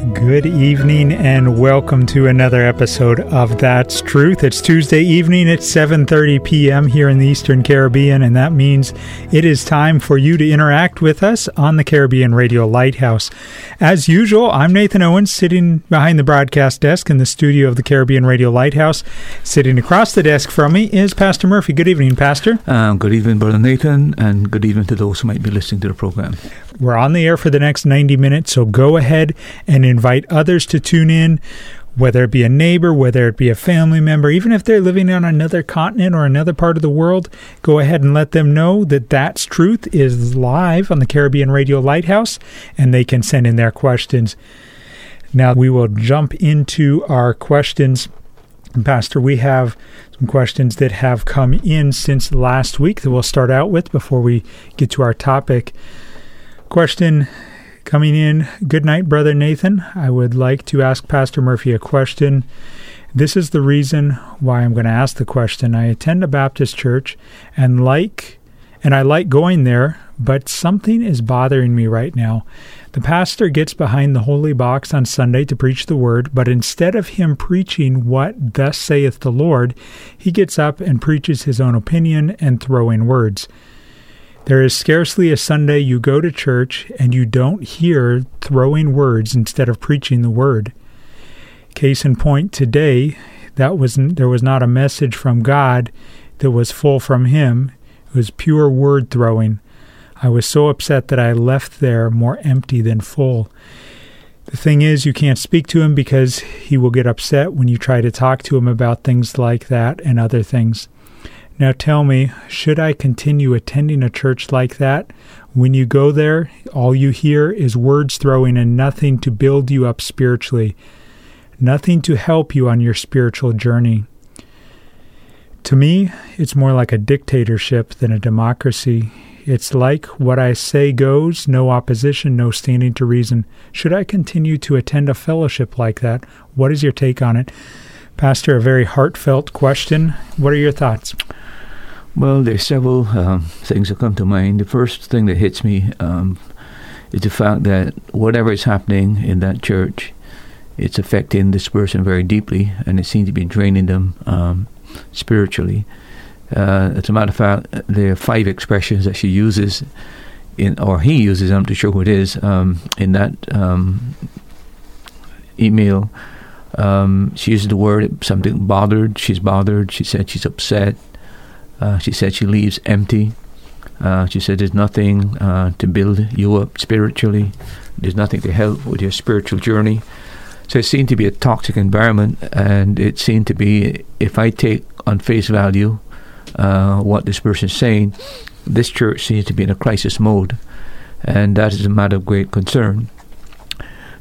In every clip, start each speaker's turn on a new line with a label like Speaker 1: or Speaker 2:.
Speaker 1: Good evening and welcome to another episode of That's Truth. It's Tuesday evening at 7:30 p.m. here in the Eastern Caribbean and that means it is time for you to interact with us on the Caribbean Radio Lighthouse. As usual, I'm Nathan Owens sitting behind the broadcast desk in the studio of the Caribbean Radio Lighthouse. Sitting across the desk from me is Pastor Murphy. Good evening, Pastor.
Speaker 2: Um, good evening, Brother Nathan, and good evening to those who might be listening to the program.
Speaker 1: We're on the air for the next 90 minutes, so go ahead and invite others to tune in, whether it be a neighbor, whether it be a family member, even if they're living on another continent or another part of the world, go ahead and let them know that That's Truth is live on the Caribbean Radio Lighthouse and they can send in their questions. Now we will jump into our questions. Pastor, we have some questions that have come in since last week that we'll start out with before we get to our topic. Question coming in. Good night, Brother Nathan. I would like to ask Pastor Murphy a question. This is the reason why I'm going to ask the question. I attend a Baptist church and like and I like going there, but something is bothering me right now. The pastor gets behind the holy box on Sunday to preach the word, but instead of him preaching what thus saith the Lord, he gets up and preaches his own opinion and throwing words. There is scarcely a Sunday you go to church and you don't hear throwing words instead of preaching the word. Case in point, today that was there was not a message from God that was full from Him. It was pure word throwing. I was so upset that I left there more empty than full. The thing is, you can't speak to him because he will get upset when you try to talk to him about things like that and other things. Now tell me, should I continue attending a church like that? When you go there, all you hear is words throwing and nothing to build you up spiritually, nothing to help you on your spiritual journey. To me, it's more like a dictatorship than a democracy. It's like what I say goes, no opposition, no standing to reason. Should I continue to attend a fellowship like that? What is your take on it? Pastor, a very heartfelt question. What are your thoughts?
Speaker 2: Well, there's several um, things that come to mind. The first thing that hits me um, is the fact that whatever is happening in that church, it's affecting this person very deeply, and it seems to be draining them um, spiritually. Uh, as a matter of fact, there are five expressions that she uses, in or he uses. I'm not sure who it is um, in that um, email. Um, she uses the word something bothered. She's bothered. She said she's upset. Uh, she said she leaves empty. Uh, she said there's nothing uh, to build you up spiritually. There's nothing to help with your spiritual journey. So it seemed to be a toxic environment, and it seemed to be, if I take on face value uh, what this person is saying, this church seems to be in a crisis mode, and that is a matter of great concern.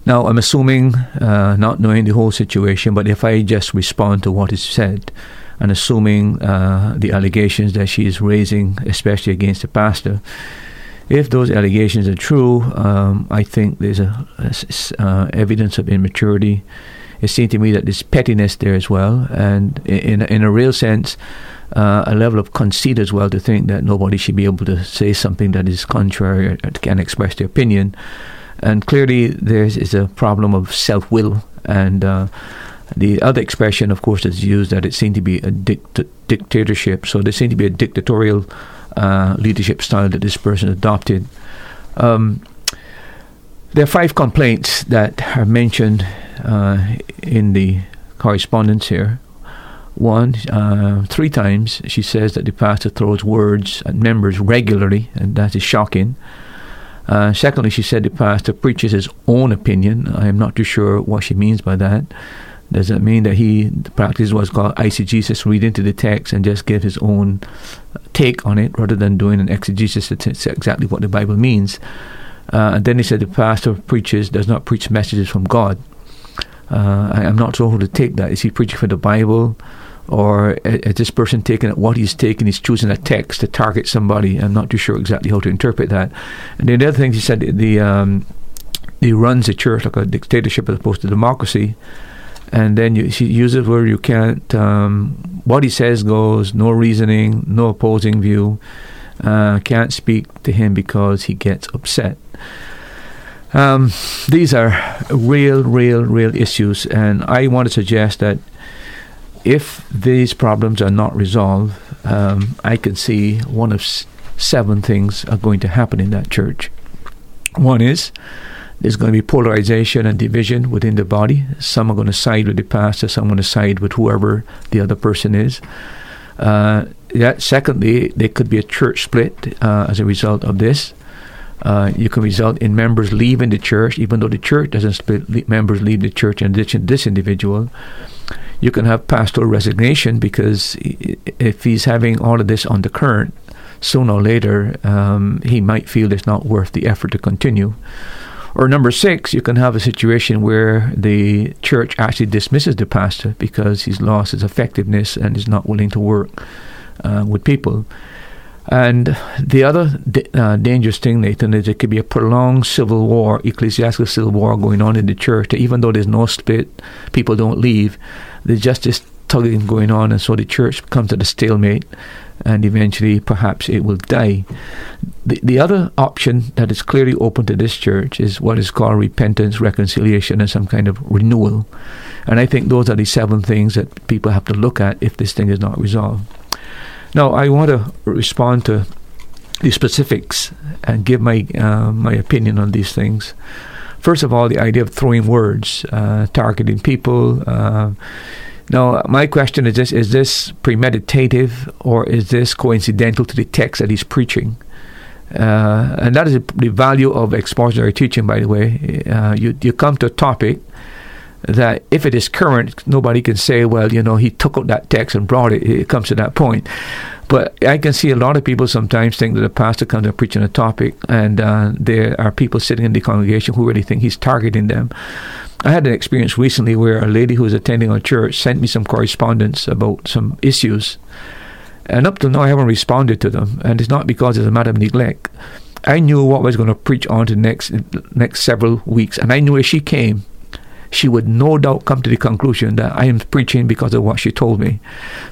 Speaker 2: Now, I'm assuming, uh, not knowing the whole situation, but if I just respond to what is said, and assuming uh, the allegations that she is raising, especially against the pastor, if those allegations are true, um, I think there's a, a uh, evidence of immaturity. It seems to me that there's pettiness there as well, and in in a real sense, uh, a level of conceit as well to think that nobody should be able to say something that is contrary or can express their opinion. And clearly, there is a problem of self will and. Uh, the other expression, of course, is used that it seemed to be a dict- dictatorship. So there seemed to be a dictatorial uh, leadership style that this person adopted. Um, there are five complaints that are mentioned uh, in the correspondence here. One, uh, three times she says that the pastor throws words at members regularly, and that is shocking. Uh, secondly, she said the pastor preaches his own opinion. I am not too sure what she means by that. Does it mean that he practices what's called eisegesis, reading to the text and just give his own take on it rather than doing an exegesis that's exactly what the Bible means? Uh, and then he said the pastor preaches, does not preach messages from God. Uh, I, am not sure how to take that. Is he preaching for the Bible? Or is this person taking what he's taking, he's choosing a text to target somebody? I'm not too sure exactly how to interpret that. And then the other thing he said, the um, he runs a church like a dictatorship as opposed to democracy and then you use it where you can't. Um, what he says goes. No reasoning, no opposing view. Uh, can't speak to him because he gets upset. Um, these are real, real, real issues, and I want to suggest that if these problems are not resolved, um, I can see one of s- seven things are going to happen in that church. One is there's going to be polarization and division within the body. Some are going to side with the pastor, some are going to side with whoever the other person is. Uh, yeah, secondly, there could be a church split uh, as a result of this. Uh, you can result in members leaving the church, even though the church doesn't split. members leave the church and to this individual. You can have pastoral resignation because if he's having all of this on the current, sooner or later um, he might feel it's not worth the effort to continue. Or number six, you can have a situation where the church actually dismisses the pastor because he's lost his effectiveness and is not willing to work uh, with people. And the other uh, dangerous thing, Nathan, is it could be a prolonged civil war, ecclesiastical civil war going on in the church. Even though there's no split, people don't leave. There's just this tugging going on, and so the church comes to a stalemate and eventually perhaps it will die. The, the other option that is clearly open to this church is what is called repentance, reconciliation, and some kind of renewal. And I think those are the seven things that people have to look at if this thing is not resolved. Now, I want to respond to the specifics and give my uh, my opinion on these things. First of all, the idea of throwing words, uh, targeting people. Uh, now, my question is this is this premeditative or is this coincidental to the text that he's preaching? Uh, and that is the value of expository teaching, by the way. Uh, you, you come to a topic that if it is current, nobody can say, well, you know, he took out that text and brought it. It comes to that point. But I can see a lot of people sometimes think that a pastor comes and preaching a topic, and uh, there are people sitting in the congregation who really think he's targeting them. I had an experience recently where a lady who was attending our church sent me some correspondence about some issues. And up till now, I haven't responded to them. And it's not because it's a matter of neglect. I knew what I was going to preach on to the next, next several weeks. And I knew if she came, she would no doubt come to the conclusion that I am preaching because of what she told me.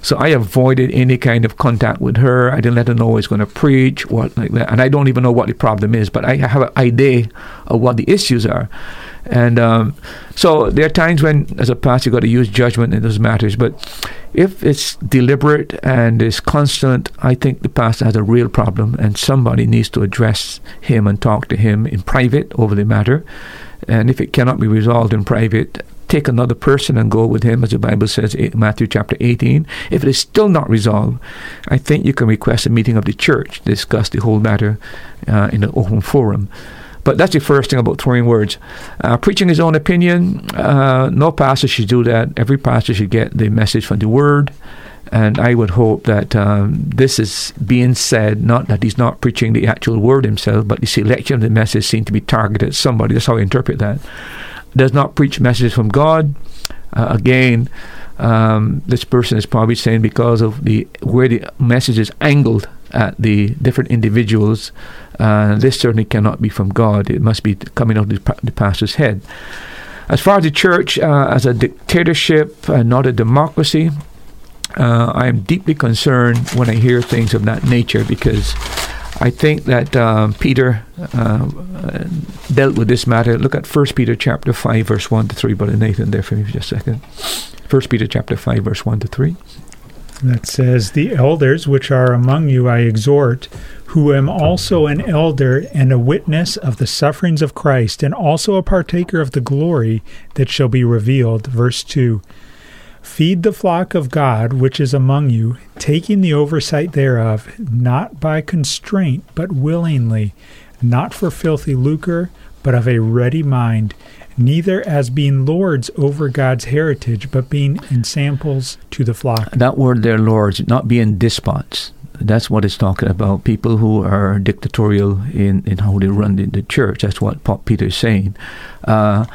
Speaker 2: So I avoided any kind of contact with her. I didn't let her know I was going to preach, what like that. And I don't even know what the problem is, but I have an idea of what the issues are. And um, so there are times when, as a pastor, you've got to use judgment in those matters. But if it's deliberate and is constant, I think the pastor has a real problem, and somebody needs to address him and talk to him in private over the matter. And if it cannot be resolved in private, take another person and go with him, as the Bible says in Matthew chapter 18. If it is still not resolved, I think you can request a meeting of the church to discuss the whole matter uh, in an open forum. But that's the first thing about throwing words. Uh, preaching his own opinion, uh, no pastor should do that. Every pastor should get the message from the Word. And I would hope that um, this is being said, not that he's not preaching the actual word himself, but the selection of the message seems to be targeted at somebody. That's how I interpret that. Does not preach messages from God. Uh, again, um, this person is probably saying because of the where the message is angled at the different individuals, uh, this certainly cannot be from God. It must be coming out of the, the pastor's head. As far as the church uh, as a dictatorship, uh, not a democracy, uh, I am deeply concerned when I hear things of that nature because I think that um, Peter uh, dealt with this matter. Look at First Peter chapter five, verse one to three. Brother Nathan, there for me for just a second. First Peter chapter five, verse one to three
Speaker 1: that says, The elders which are among you I exhort, who am also an elder and a witness of the sufferings of Christ, and also a partaker of the glory that shall be revealed. Verse 2 Feed the flock of God which is among you, taking the oversight thereof, not by constraint, but willingly, not for filthy lucre, but of a ready mind, neither as being lords over God's heritage, but being ensamples to the flock.
Speaker 2: That word there, lords, not being despots. That's what it's talking about. People who are dictatorial in, in how they run the, the church. That's what Peter is saying. Uh,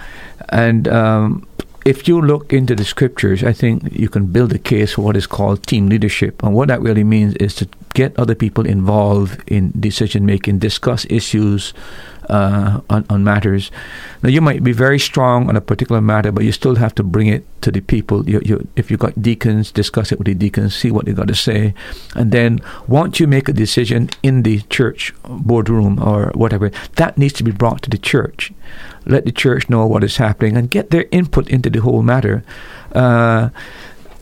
Speaker 2: and um, if you look into the scriptures, I think you can build a case for what is called team leadership. And what that really means is to get other people involved in decision making, discuss issues uh, on, on matters. Now, you might be very strong on a particular matter, but you still have to bring it to the people. You, you, if you've got deacons, discuss it with the deacons, see what they've got to say. And then once you make a decision in the church boardroom or whatever, that needs to be brought to the church. Let the church know what is happening and get their input into the whole matter. Uh,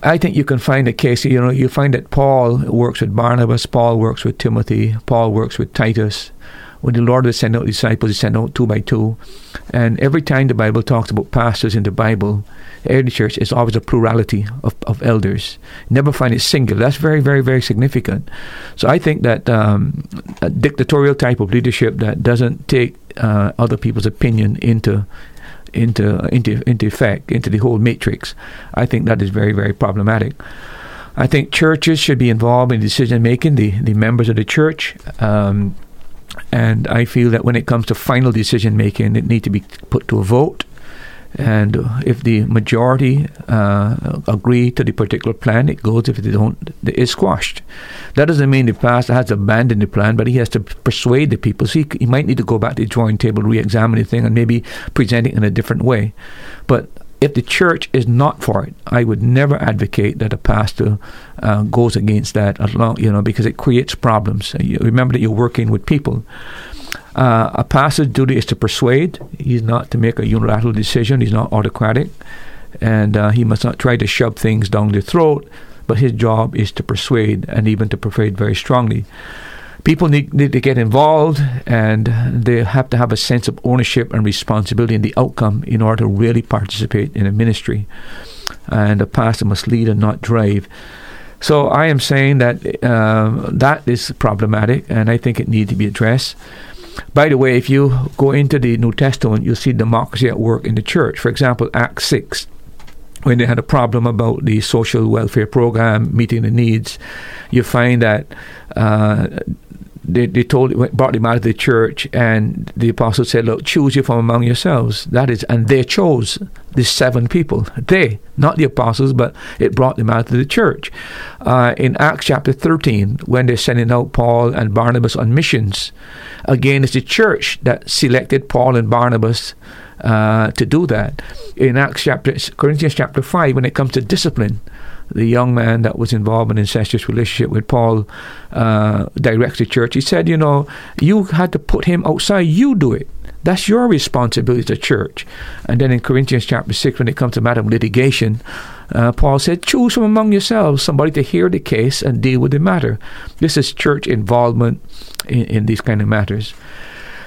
Speaker 2: I think you can find a case, you know, you find that Paul works with Barnabas, Paul works with Timothy, Paul works with Titus when the Lord would send out disciples, he sent out two by two. And every time the Bible talks about pastors in the Bible, early church is always a plurality of, of elders. Never find it singular. That's very, very, very significant. So I think that um, a dictatorial type of leadership that doesn't take uh, other people's opinion into into into into effect into the whole matrix, I think that is very, very problematic. I think churches should be involved in decision making. The the members of the church. Um, and I feel that when it comes to final decision making, it need to be put to a vote. And if the majority uh, agree to the particular plan, it goes. If they don't, it is squashed. That doesn't mean the pastor has to abandon the plan, but he has to persuade the people. So he, he might need to go back to the drawing table, re-examine the thing, and maybe present it in a different way. But if the church is not for it, I would never advocate that a pastor uh, goes against that, as long, you know, because it creates problems. You remember that you're working with people. Uh, a pastor's duty is to persuade. He's not to make a unilateral decision. He's not autocratic, and uh, he must not try to shove things down their throat. But his job is to persuade, and even to persuade very strongly people need, need to get involved and they have to have a sense of ownership and responsibility in the outcome in order to really participate in a ministry. And a pastor must lead and not drive. So I am saying that uh, that is problematic, and I think it needs to be addressed. By the way, if you go into the New Testament, you'll see democracy at work in the church. For example, Acts 6, when they had a problem about the social welfare program meeting the needs, you find that uh, they, they told brought him out of the church, and the apostle said, "Look, choose you from among yourselves." That is, and they chose the seven people. They, not the apostles, but it brought them out of the church. Uh, in Acts chapter thirteen, when they're sending out Paul and Barnabas on missions, again, it's the church that selected Paul and Barnabas. Uh, to do that in Acts chapter Corinthians chapter five, when it comes to discipline, the young man that was involved in an incestuous relationship with Paul uh, directs the church. He said, You know, you had to put him outside, you do it. That's your responsibility a church. And then in Corinthians chapter 6, when it comes to matter of litigation, uh, Paul said, Choose from among yourselves somebody to hear the case and deal with the matter. This is church involvement in, in these kind of matters.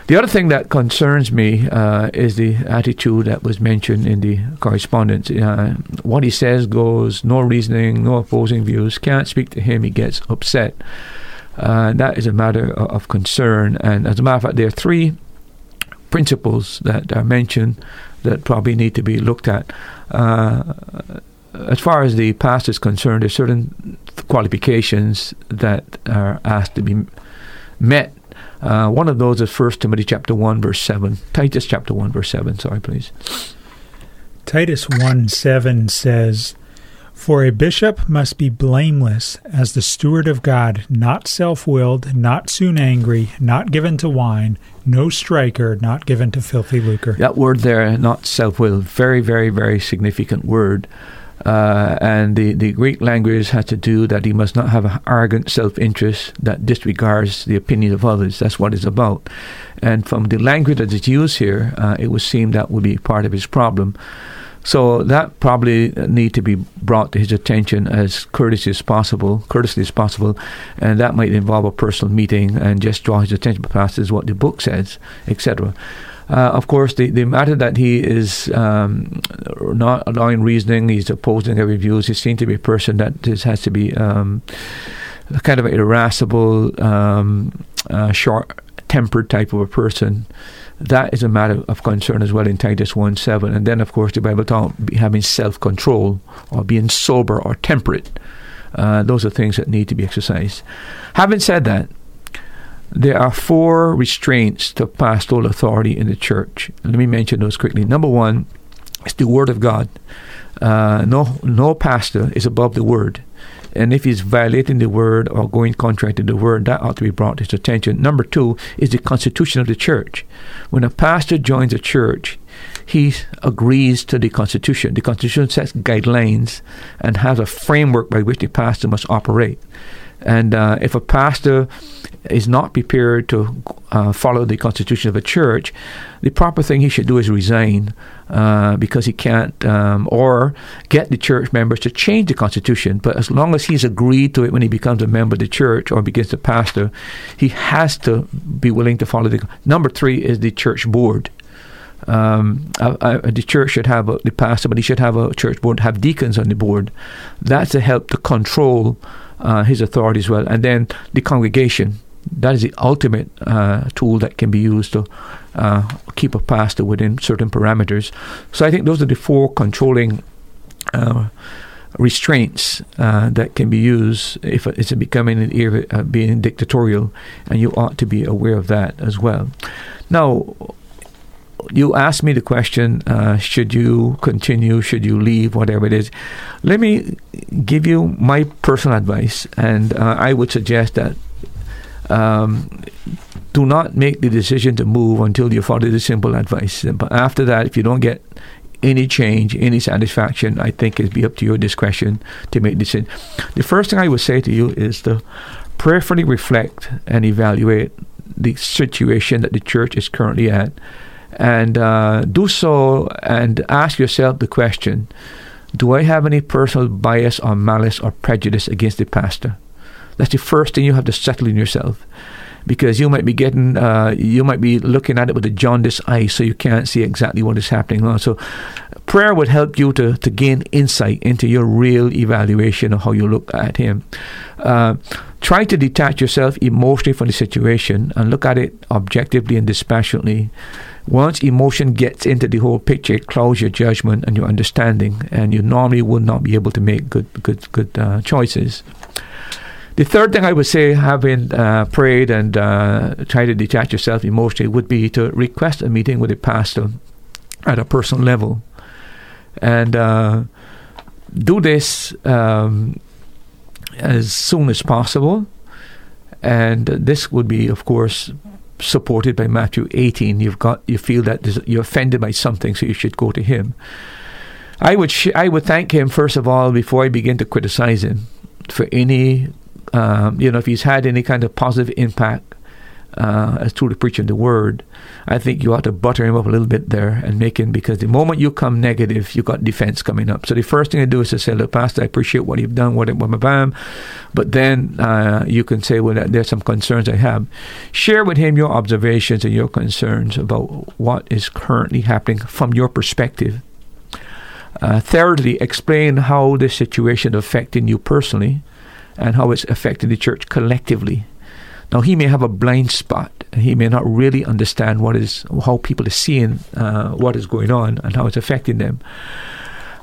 Speaker 2: The other thing that concerns me uh, is the attitude that was mentioned in the correspondence. Uh, what he says goes, no reasoning, no opposing views, can't speak to him, he gets upset. Uh, that is a matter of, concern. And as a matter of fact, there are three principles that are mentioned that probably need to be looked at. Uh, as far as the past is concerned, there are certain qualifications that are asked to be met uh, one of those is 1 Timothy chapter 1, verse 7. Titus chapter 1, verse 7. Sorry, please.
Speaker 1: Titus 1 7 says, For a bishop must be blameless as the steward of God, not self willed, not soon angry, not given to wine, no striker, not given to filthy lucre.
Speaker 2: That word there, not self willed, very, very, very significant word. Uh, and the, the Greek language has to do that he must not have an arrogant self interest that disregards the opinion of others. That's what it's about. And from the language that is used here, uh, it would seem that would be part of his problem. So that probably need to be brought to his attention as courteously as possible, courteously as possible, and that might involve a personal meeting and just draw his attention past is what the book says, etc. Uh, of course, the, the matter that he is um, not allowing reasoning, he's opposing every views. He seems to be a person that is, has to be um, kind of an irascible, um, uh, short-tempered type of a person. That is a matter of concern as well in Titus 1 7. And then, of course, the Bible talks having self control or being sober or temperate. Uh, those are things that need to be exercised. Having said that, there are four restraints to pastoral authority in the church. Let me mention those quickly. Number one is the Word of God. Uh, no, no pastor is above the Word. And if he's violating the word or going contrary to the word, that ought to be brought to his attention. Number two is the constitution of the church. When a pastor joins a church, he agrees to the constitution. The constitution sets guidelines and has a framework by which the pastor must operate. And uh, if a pastor is not prepared to uh, follow the constitution of a church, the proper thing he should do is resign uh, because he can't, um, or get the church members to change the constitution. But as long as he's agreed to it when he becomes a member of the church or begins to pastor, he has to be willing to follow the. Number three is the church board. Um, the church should have a, the pastor, but he should have a church board, have deacons on the board. That's to help to control uh, his authority as well. And then the congregation. That is the ultimate uh, tool that can be used to uh, keep a pastor within certain parameters. So I think those are the four controlling uh, restraints uh, that can be used if it's becoming an era uh, being dictatorial, and you ought to be aware of that as well. Now, you asked me the question uh, should you continue, should you leave, whatever it is. Let me give you my personal advice, and uh, I would suggest that um, do not make the decision to move until you follow the simple advice. But after that, if you don't get any change, any satisfaction, I think it'd be up to your discretion to make the decision. The first thing I would say to you is to prayerfully reflect and evaluate the situation that the church is currently at and uh, do so and ask yourself the question Do I have any personal bias or malice or prejudice against the pastor? That's the first thing you have to settle in yourself. Because you might be getting, uh, you might be looking at it with a jaundiced eye, so you can't see exactly what is happening. So, prayer would help you to, to gain insight into your real evaluation of how you look at him. Uh, try to detach yourself emotionally from the situation and look at it objectively and dispassionately once emotion gets into the whole picture, it clouds your judgment and your understanding, and you normally would not be able to make good, good, good uh, choices. The third thing I would say, having uh, prayed and uh, tried to detach yourself emotionally, would be to request a meeting with a pastor at a personal level, and uh, do this um, as soon as possible. And this would be, of course, supported by Matthew 18. You've got you feel that you're offended by something, so you should go to him. I would sh- I would thank him first of all before I begin to criticize him for any um, you know if he's had any kind of positive impact uh, as the preaching the word, I think you ought to butter him up a little bit there and make him because the moment you come negative, you got defense coming up. So the first thing to do is to say, "Look, Pastor, I appreciate what you've done, what bam, bam." But then uh, you can say, "Well, there's some concerns I have." Share with him your observations and your concerns about what is currently happening from your perspective. Uh, thirdly, explain how this situation affecting you personally and how it's affecting the church collectively. Now he may have a blind spot. He may not really understand what is how people are seeing uh, what is going on and how it's affecting them.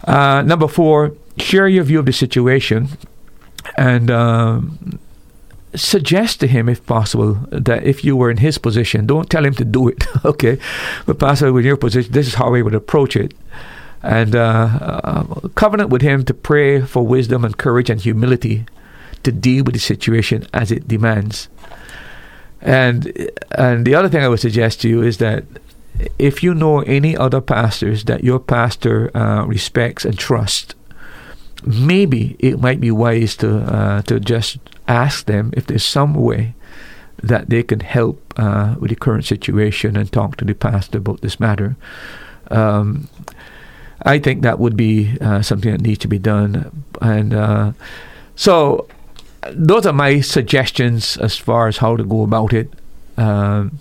Speaker 2: Uh, number four, share your view of the situation and um, suggest to him, if possible, that if you were in his position, don't tell him to do it, okay? But possibly in your position, this is how we would approach it. And uh, uh, covenant with him to pray for wisdom and courage and humility to deal with the situation as it demands. And and the other thing I would suggest to you is that if you know any other pastors that your pastor uh, respects and trusts, maybe it might be wise to uh, to just ask them if there's some way that they can help uh, with the current situation and talk to the pastor about this matter. Um, I think that would be uh, something that needs to be done, and uh, so those are my suggestions as far as how to go about it. Um,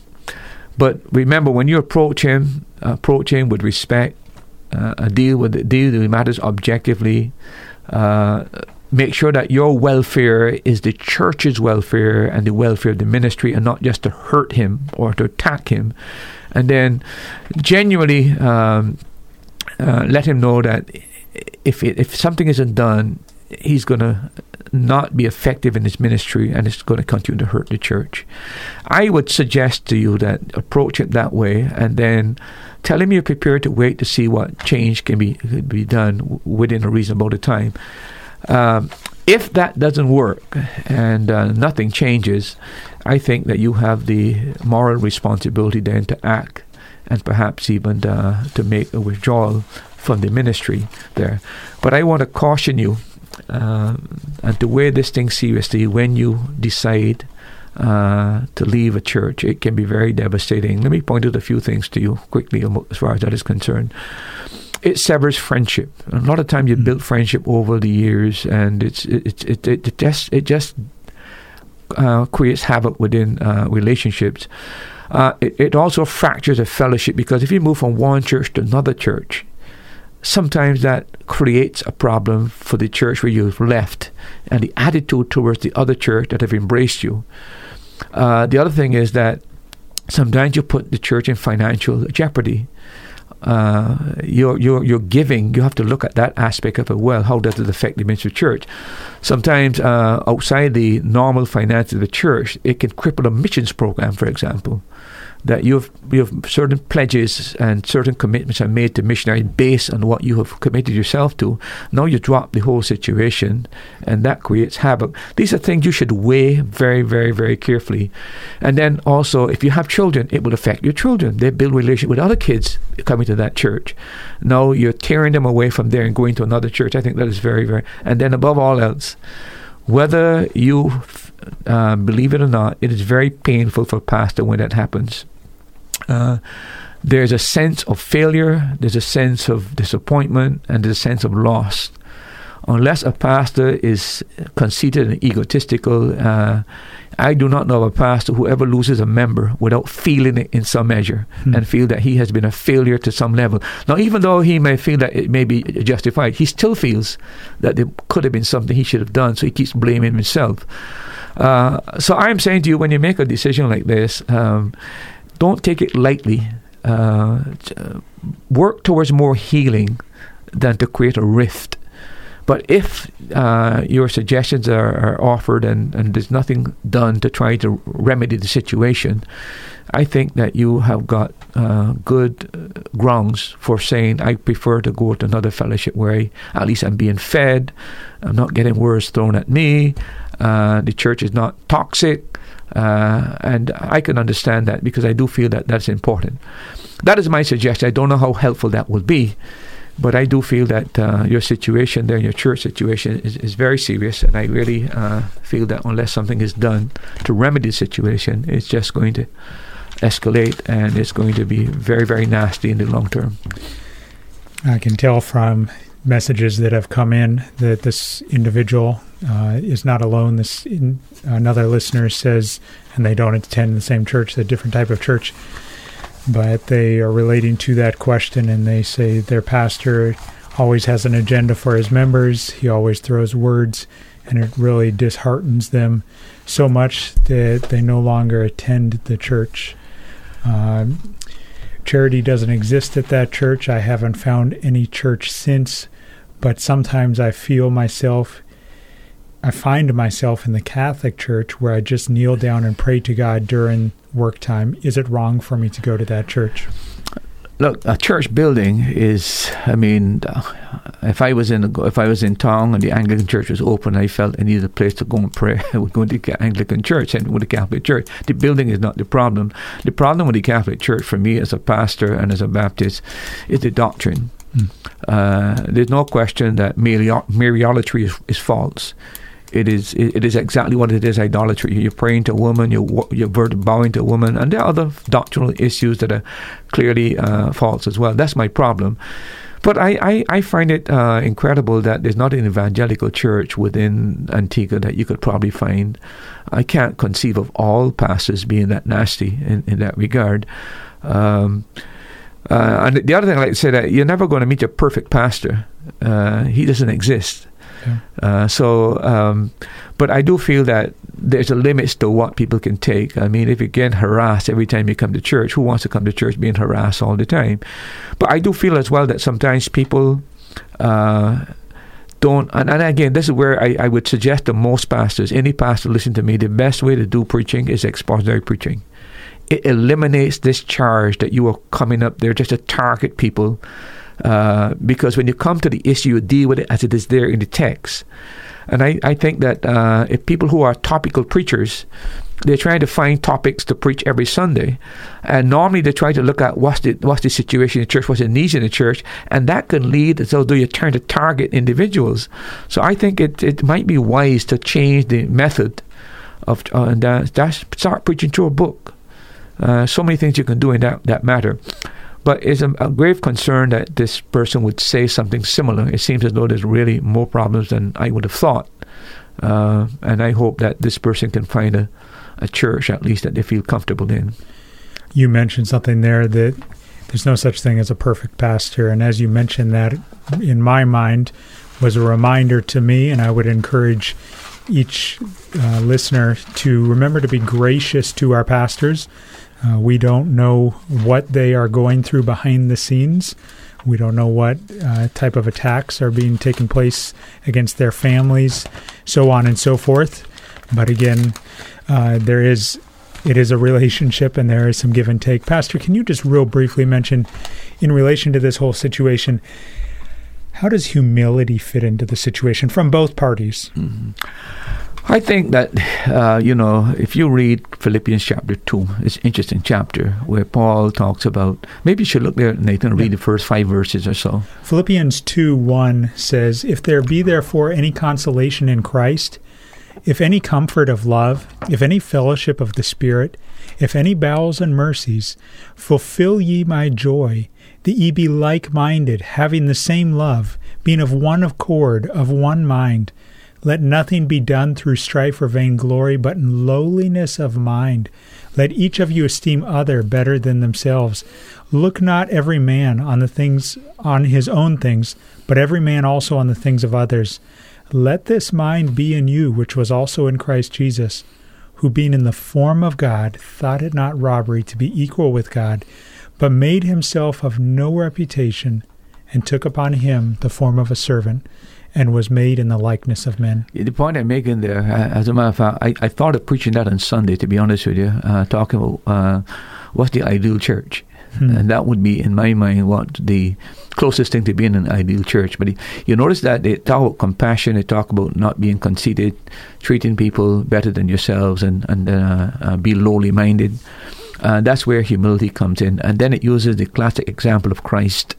Speaker 2: But remember, when you approach him, approach him with respect, uh, deal with deal with matters objectively. Uh, make sure that your welfare is the church's welfare and the welfare of the ministry, and not just to hurt him or to attack him. And then, genuinely um, uh, let him know that if it, if something isn't done, he's going to not be effective in his ministry and it's going to continue to hurt the church. I would suggest to you that approach it that way and then tell him you're prepared to wait to see what change can be can be done within a reasonable time. Um, if that doesn't work and uh, nothing changes, I think that you have the moral responsibility then to act and perhaps even uh, to make a withdrawal from the ministry there. But I want to caution you uh, and to wear this thing seriously when you decide uh, to leave a church. It can be very devastating. Let me point out a few things to you quickly as far as that is concerned. It severs friendship. A lot of times you mm. build friendship over the years, and it's it it, it, it just it just uh, creates havoc within uh, relationships. Uh, it, it also fractures a fellowship because if you move from one church to another church, sometimes that creates a problem for the church where you've left and the attitude towards the other church that have embraced you. Uh, the other thing is that sometimes you put the church in financial jeopardy. Uh, you're, you're giving, you have to look at that aspect of it well. How does it affect the ministry of church? Sometimes uh, outside the normal finances of the church, it can cripple a missions program, for example that you have you have certain pledges and certain commitments are made to missionaries based on what you have committed yourself to. Now you drop the whole situation, and that creates havoc. These are things you should weigh very, very, very carefully. And then also, if you have children, it will affect your children. They build relationship with other kids coming to that church. Now you're tearing them away from there and going to another church. I think that is very, very. And then above all else, whether you uh, believe it or not, it is very painful for a pastor when that happens. Uh, there's a sense of failure, there's a sense of disappointment, and there's a sense of loss. Unless a pastor is conceited and egotistical, uh, I do not know of a pastor who ever loses a member without feeling it in some measure hmm. and feel that he has been a failure to some level. Now, even though he may feel that it may be justified, he still feels that there could have been something he should have done, so he keeps blaming himself. Uh, so I'm saying to you, when you make a decision like this, um, don't take it lightly. Uh, work towards more healing than to create a rift. But if uh, your suggestions are, are, offered and, and there's nothing done to try to remedy the situation, I think that you have got uh, good uh, grounds for saying, I prefer to go to another fellowship where I, at least I'm being fed, I'm not getting words thrown at me, uh, the church is not toxic, uh, and I can understand that because I do feel that that's important. That is my suggestion. I don't know how helpful that will be, but I do feel that uh, your situation there, your church situation, is, is very serious, and I really uh, feel that unless something is done to remedy the situation, it's just going to escalate and it's going to be very, very nasty in the long term.
Speaker 1: I can tell from messages that have come in that this individual uh, is not alone. This in, another listener says, and they don't attend the same church, a different type of church, but they are relating to that question, and they say their pastor always has an agenda for his members. He always throws words, and it really disheartens them so much that they no longer attend the church. Uh, charity doesn't exist at that church. I haven't found any church since, but sometimes I feel myself I find myself in the Catholic Church where I just kneel down and pray to God during work time. Is it wrong for me to go to that church?
Speaker 2: Look, a church building is. I mean, if I was in if I was in town and the Anglican Church was open, I felt I needed a place to go and pray. I would go to the Anglican Church and with the Catholic Church. The building is not the problem. The problem with the Catholic Church, for me as a pastor and as a Baptist, is the doctrine. Mm. Uh, there's no question that Mariolatry is, is false it is it is exactly what it is idolatry. You're praying to a woman, you're you're bowing to a woman, and there are other doctrinal issues that are clearly uh, false as well. That's my problem. but I, I, I find it uh, incredible that there's not an evangelical church within Antigua that you could probably find. I can't conceive of all pastors being that nasty in, in that regard. Um, uh, and the other thing I'd like to say that you're never going to meet a perfect pastor. Uh, he doesn't exist. Uh, so, um, but I do feel that there's a limit to what people can take. I mean, if you get harassed every time you come to church, who wants to come to church being harassed all the time? But I do feel as well that sometimes people uh, don't. And, and, again, this is where I, I, would suggest to most pastors, any pastor listen to me, the best way to do preaching is expository preaching. It eliminates this charge that you are coming up there just to target people. Uh, because when you come to the issue, you deal with it as it is there in the text. And I, I think that uh, if people who are topical preachers, they're trying to find topics to preach every Sunday, and normally they try to look at what's the what's the situation in the church, what's the needs in the church, and that can lead so do you turn to target individuals. So I think it it might be wise to change the method of uh, and uh, start preaching through a book. Uh, so many things you can do in that that matter. But it's a, a, grave concern that this person would say something similar. It seems as though there's really more problems than I would have thought. Uh, and I hope that this person can find a, a church, at least, that they feel comfortable in.
Speaker 1: You mentioned something there that there's no such thing as a perfect pastor. And as you mentioned that, in my mind, was a reminder to me, and I would encourage each uh, listener to remember to be gracious to our pastors uh, we don't know what they are going through behind the scenes. We don't know what uh, type of attacks are being taken place against their families, so on and so forth. But again, uh, there is it is a relationship and there is some give and take. Pastor, can you just real briefly mention, in relation to this whole situation, how does humility fit into the situation from both parties?
Speaker 2: Mm-hmm. I think that, uh, you know, if you read Philippians chapter 2, it's an interesting chapter where Paul talks about, maybe you should look there, Nathan, read yeah. the first five verses or so.
Speaker 1: Philippians 2 1 says, If there be therefore any consolation in Christ, if any comfort of love, if any fellowship of the Spirit, if any bowels and mercies, fulfill ye my joy, that ye be like minded, having the same love, being of one accord, of one mind. Let nothing be done through strife or vainglory, but in lowliness of mind. Let each of you esteem other better than themselves. Look not every man on the things on his own things, but every man also on the things of others. Let this mind be in you, which was also in Christ Jesus, who being in the form of God, thought it not robbery to be equal with God, but made himself of no reputation, and took upon him the form of a servant and was made in the likeness of men.
Speaker 2: The point I'm making there, uh, as a matter of fact, I, I thought of preaching that on Sunday, to be honest with you, uh, talking about uh, what's the ideal church. Hmm. And that would be, in my mind, what the closest thing to being an ideal church. But you notice that they talk about compassion, they talk about not being conceited, treating people better than yourselves, and, and uh, uh, be lowly minded. Uh, that's where humility comes in. And then it uses the classic example of Christ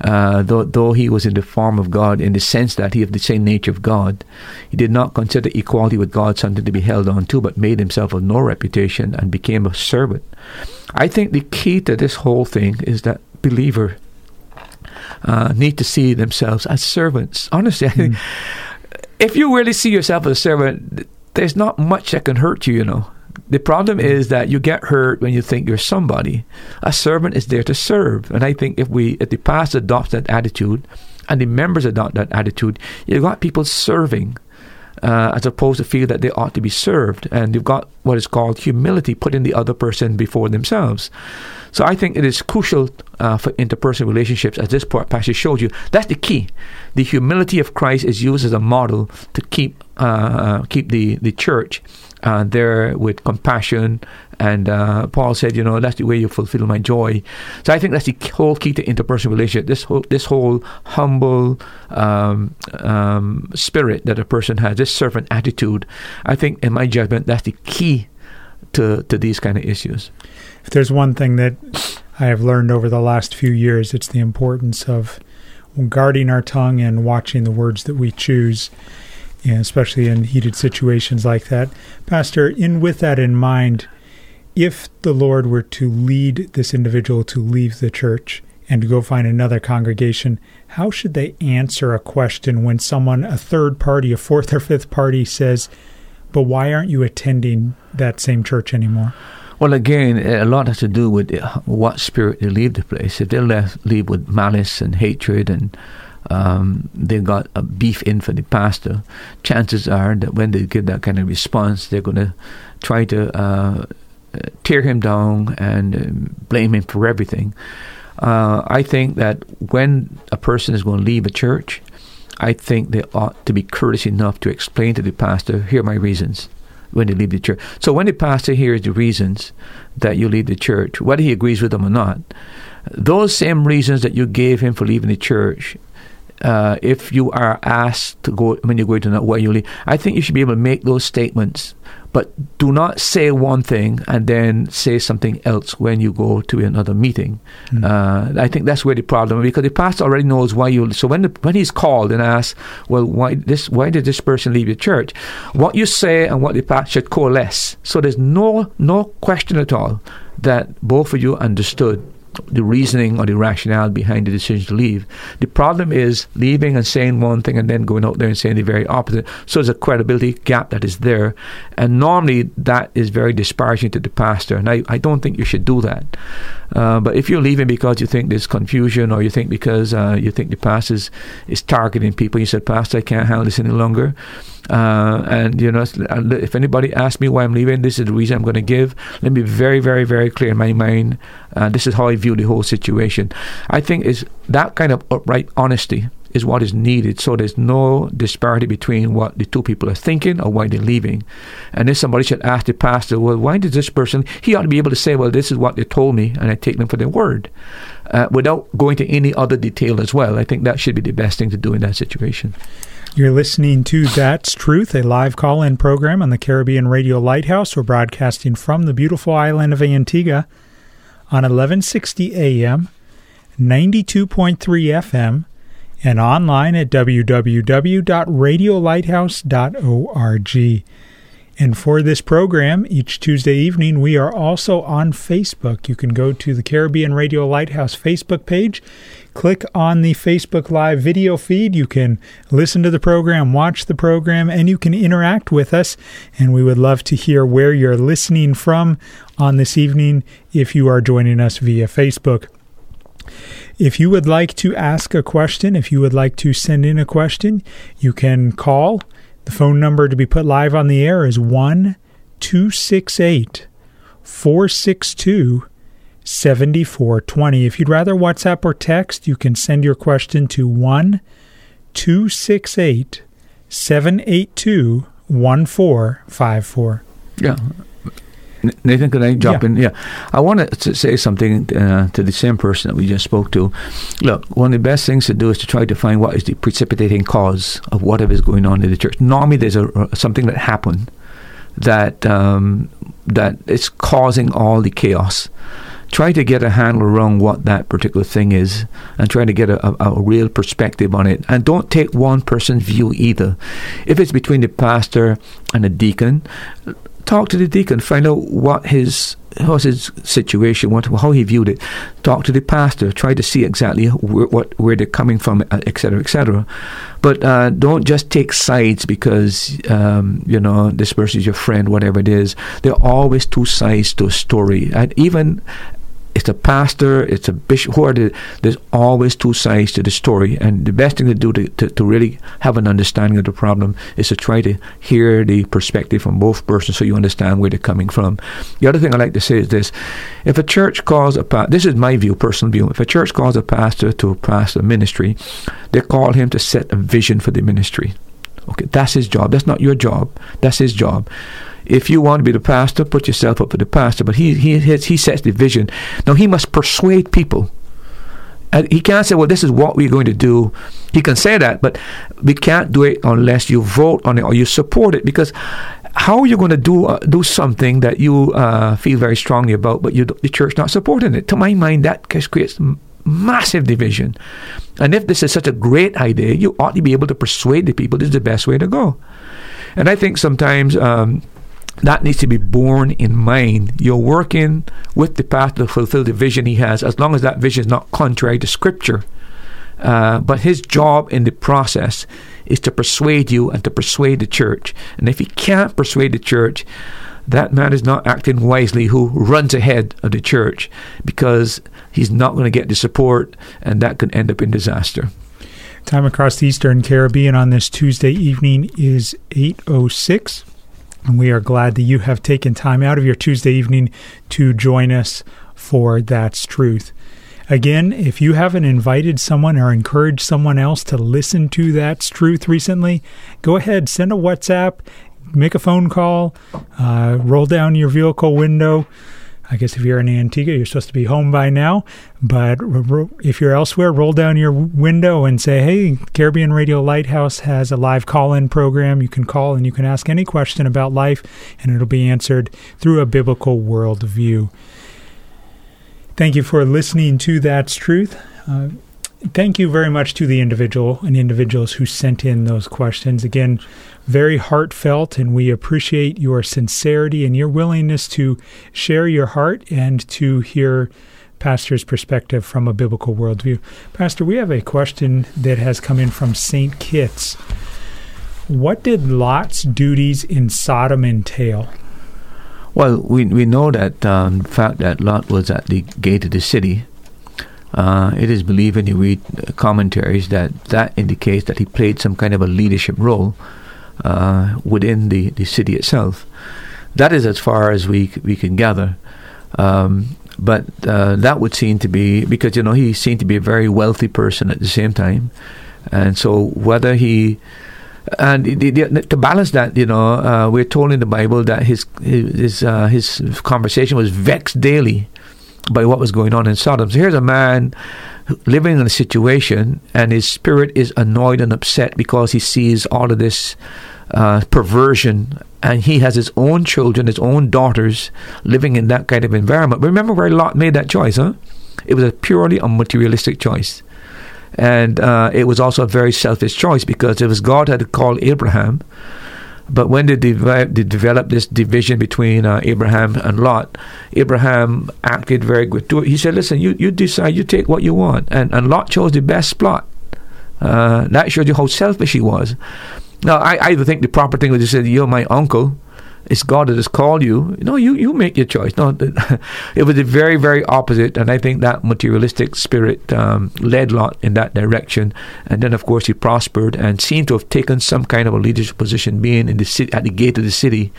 Speaker 2: uh, though, though he was in the form of God, in the sense that he had the same nature of God, he did not consider equality with God something to be held on to, but made himself of no reputation and became a servant. I think the key to this whole thing is that believer uh, need to see themselves as servants. Honestly, mm. if you really see yourself as a servant, there's not much that can hurt you, you know. The problem is that you get hurt when you think you're somebody. A servant is there to serve. And I think if we, if the pastor adopts that attitude and the members adopt that attitude, you've got people serving. Uh, as opposed to feel that they ought to be served. And you've got what is called humility, putting the other person before themselves. So I think it is crucial uh, for interpersonal relationships, as this passage shows you. That's the key. The humility of Christ is used as a model to keep uh keep the, the church uh, there with compassion. And uh, Paul said, you know, that's the way you fulfill my joy. So I think that's the whole key to interpersonal relationship. This whole, this whole humble um, um, spirit that a person has, this servant attitude. I think, in my judgment, that's the key to to these kind of issues.
Speaker 1: If there's one thing that I have learned over the last few years, it's the importance of guarding our tongue and watching the words that we choose yeah, especially in heated situations like that. Pastor, in with that in mind, if the Lord were to lead this individual to leave the church and to go find another congregation, how should they answer a question when someone, a third party, a fourth or fifth party says, but why aren't you attending that same church anymore?
Speaker 2: Well, again, a lot has to do with what spirit they leave the place. If they left, leave with malice and hatred and um, they got a beef in for the pastor, chances are that when they get that kind of response, they're going to try to uh, tear him down and um, blame him for everything. Uh, I think that when a person is going to leave a church, I think they ought to be courteous enough to explain to the pastor, here are my reasons when they leave the church. So when the pastor hears the reasons that you leave the church, whether he agrees with them or not, those same reasons that you gave him for leaving the church, uh, if you are asked to go when you're going to know where you leave, I think you should be able to make those statements but do not say one thing and then say something else when you go to another meeting. Mm. Uh, I think that's where the problem because the pastor already knows why you. So when the, when he's called and asked, well, why this? Why did this person leave your church? What you say and what the pastor should coalesce. So there's no no question at all that both of you understood the reasoning or the rationale behind the decision to leave. The problem is leaving and saying one thing and then going out there and saying the very opposite. So there's a credibility gap that is there. And normally that is very disparaging to the pastor. And I, I don't think you should do that. Uh, but if you're leaving because you think there's confusion or you think because uh, you think the pastor is, is targeting people, you said, Pastor, I can't handle this any longer uh, and you know, if anybody asks me why I'm leaving, this is the reason I'm going to give. Let me be very, very, very clear in my mind. Uh, this is how I view the whole situation. I think is that kind of upright honesty is what is needed. So there's no disparity between what the two people are thinking or why they're leaving. And if somebody should ask the pastor, well, why did this person? He ought to be able to say, well, this is what they told me, and I take them for their word, uh, without going to any other detail as well. I think that should be the best thing to do in that situation.
Speaker 1: You're listening to That's Truth, a live call in program on the Caribbean Radio Lighthouse. We're broadcasting from the beautiful island of Antigua on 1160 AM, 92.3 FM, and online at www.radiolighthouse.org. And for this program, each Tuesday evening, we are also on Facebook. You can go to the Caribbean Radio Lighthouse Facebook page, click on the Facebook Live video feed. You can listen to the program, watch the program, and you can interact with us. And we would love to hear where you're listening from on this evening if you are joining us via Facebook. If you would like to ask a question, if you would like to send in a question, you can call the phone number to be put live on the air is 1 268 462 7420. If you'd rather WhatsApp or text, you can send your question to 1 268 782 1454.
Speaker 2: Yeah. Nathan, could I jump yeah. in? Yeah. I want to say something uh, to the same person that we just spoke to. Look, one of the best things to do is to try to find what is the precipitating cause of whatever is going on in the church. Normally, there's a, something that happened that um, that is causing all the chaos. Try to get a handle around what that particular thing is, and try to get a, a, a real perspective on it. And don't take one person's view either. If it's between the pastor and the deacon, talk to the deacon, find out what his was his situation, what how he viewed it. Talk to the pastor, try to see exactly where, what where they're coming from, etc., uh, etc. But uh, don't just take sides because um, you know this person is your friend, whatever it is. There are always two sides to a story, and even it's a pastor, it's a bishop, who are the, there's always two sides to the story. And the best thing to do to, to, to, really have an understanding of the problem is to try to hear the perspective from both persons so you understand where they're coming from. The other thing I like to say is this if a church calls a pastor, this is my view, personal view, if a church calls a pastor to a pastor ministry, they call him to set a vision for the ministry. Okay, that's his job. That's not your job. That's his job. If you want to be the pastor, put yourself up for the pastor. But he he he sets the vision. Now he must persuade people. And he can't say, "Well, this is what we're going to do." He can say that, but we can't do it unless you vote on it or you support it. Because how are you going to do uh, do something that you uh, feel very strongly about, but you, the church not supporting it? To my mind, that creates massive division. And if this is such a great idea, you ought to be able to persuade the people this is the best way to go. And I think sometimes um, that needs to be borne in mind. You're working with the pastor to fulfill the vision he has, as long as that vision is not contrary to Scripture. Uh, but his job in the process is to persuade you and to persuade the church. And if he can't persuade the church, that man is not acting wisely who runs ahead of the church because he's not going to get the support, and that could end up in disaster.
Speaker 1: Time across the Eastern Caribbean on this Tuesday evening is 806. And we are glad that you have taken time out of your Tuesday evening to join us for That's Truth. Again, if you haven't invited someone or encouraged someone else to listen to That's Truth recently, go ahead, send a WhatsApp, make a phone call, uh, roll down your vehicle window. I guess if you're in Antigua, you're supposed to be home by now. But if you're elsewhere, roll down your window and say, hey, Caribbean Radio Lighthouse has a live call in program. You can call and you can ask any question about life, and it'll be answered through a biblical worldview. Thank you for listening to That's Truth. Uh, thank you very much to the individual and individuals who sent in those questions. Again, very heartfelt, and we appreciate your sincerity and your willingness to share your heart and to hear Pastor's perspective from a biblical worldview. Pastor, we have a question that has come in from St. Kitts. What did Lot's duties in Sodom entail?
Speaker 2: Well, we we know that um, the fact that Lot was at the gate of the city. Uh, it is believed when you read commentaries that that indicates that he played some kind of a leadership role uh, within the, the city itself. That is as far as we we can gather. Um, but uh, that would seem to be because you know he seemed to be a very wealthy person at the same time, and so whether he and the, the, to balance that, you know, uh, we're told in the Bible that his his uh, his conversation was vexed daily by what was going on in Sodom. So here's a man living in a situation, and his spirit is annoyed and upset because he sees all of this uh, perversion, and he has his own children, his own daughters, living in that kind of environment. Remember where Lot made that choice, huh? It was a purely a materialistic choice. And uh, it was also a very selfish choice because it was God had called Abraham. But when they, develop, they developed this division between uh, Abraham and Lot, Abraham acted very good. He said, "Listen, you, you decide, you take what you want," and and Lot chose the best spot. Uh, that shows you how selfish he was. Now, I, I think the proper thing was to say, "You're my uncle." It's God that has called you. No, you you make your choice. No, it was the very very opposite, and I think that materialistic spirit um, led Lot in that direction. And then, of course, he prospered and seemed to have taken some kind of a leadership position, being in the city, at the gate of the city.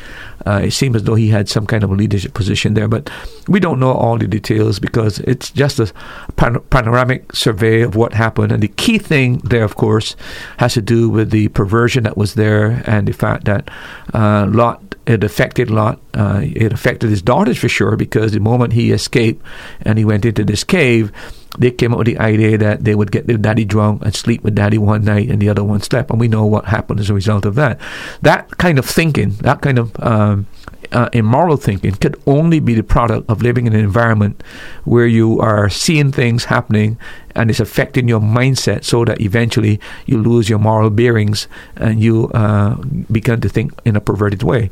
Speaker 2: Uh, it seemed as though he had some kind of a leadership position there, but we don't know all the details because it's just a pan- panoramic survey of what happened. And the key thing there, of course, has to do with the perversion that was there and the fact that uh, Lot it affected Lot. Uh, it affected his daughters for sure because the moment he escaped and he went into this cave, they came up with the idea that they would get their daddy drunk and sleep with daddy one night and the other one slept. And we know what happened as a result of that. That kind of thinking, that kind of um, uh, immoral thinking could only be the product of living in an environment where you are seeing things happening and it's affecting your mindset so that eventually you lose your moral bearings and you uh, begin to think in a perverted way.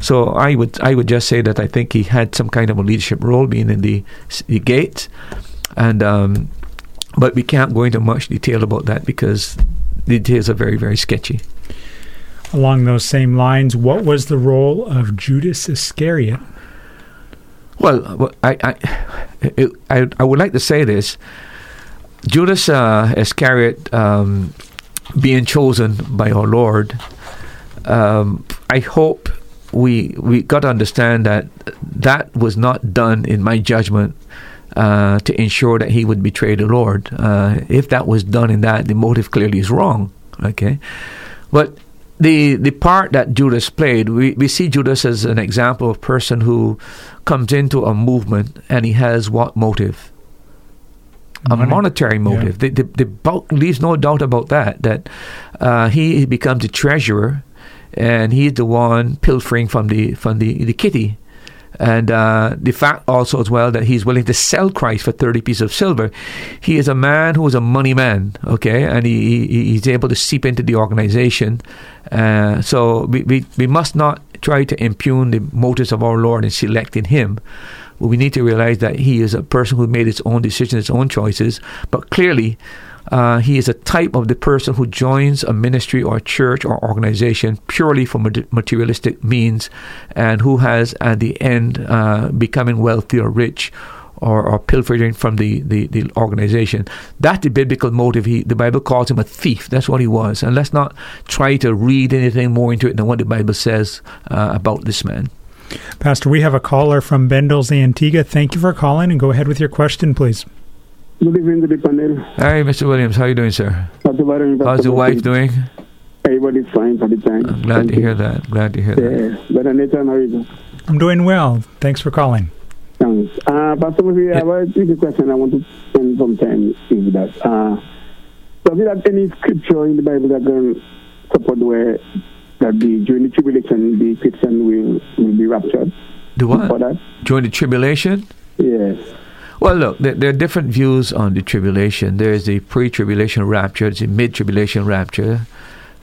Speaker 2: So I would I would just say that I think he had some kind of a leadership role being in the, the gate, and um, but we can't go into much detail about that because the details are very very sketchy.
Speaker 1: Along those same lines, what was the role of Judas Iscariot?
Speaker 2: Well, I I, I, I would like to say this. Judas uh, Iscariot um, being chosen by our Lord, um, I hope we we got to understand that that was not done in my judgment uh, to ensure that he would betray the Lord. Uh, if that was done in that, the motive clearly is wrong. Okay, but the the part that Judas played, we, we see Judas as an example of a person who comes into a movement and he has what motive? Money. A monetary motive. Yeah. The, the, the bulk leaves no doubt about that. That uh, he becomes a treasurer, and he's the one pilfering from the from the, the kitty and uh, the fact also as well that he's willing to sell Christ for 30 pieces of silver. He is a man who is a money man, okay, and he, he he's able to seep into the organization. Uh, so we, we, we must not try to impugn the motives of our Lord in selecting him. we need to realize that he is a person who made his own decisions, his own choices, but clearly uh, he is a type of the person who joins a ministry or a church or organization purely for materialistic means and who has at the end uh, becoming wealthy or rich or, or pilfering from the, the, the, organization. That's the biblical motive. He, the Bible calls him a thief. That's what he was. And let's not try to read anything more into it than what the Bible says uh, about this man.
Speaker 1: Pastor, we have a caller from Bendals Antigua. Thank you for calling and go ahead with your question, please.
Speaker 3: Good evening to the panel.
Speaker 2: Hi, Mr. Williams. How are you doing, sir?
Speaker 3: How's
Speaker 2: the wife doing?
Speaker 3: Everybody's fine for the time.
Speaker 2: I'm glad Thank to you. hear that. Glad to hear
Speaker 3: yeah. that. But Nathan, how are you?
Speaker 1: I'm doing well. Thanks for calling.
Speaker 3: Thanks. Uh, Pastor Murphy, yeah. I have a question I want to spend some time with that. Uh, does it have any scripture in the Bible that can support where that the, during the tribulation the Christian will, will be raptured?
Speaker 2: Do what? For that? During the tribulation?
Speaker 3: Yes.
Speaker 2: Well, look, there, there, are different views on the tribulation. There's the pre-tribulation rapture, there's the mid-tribulation rapture.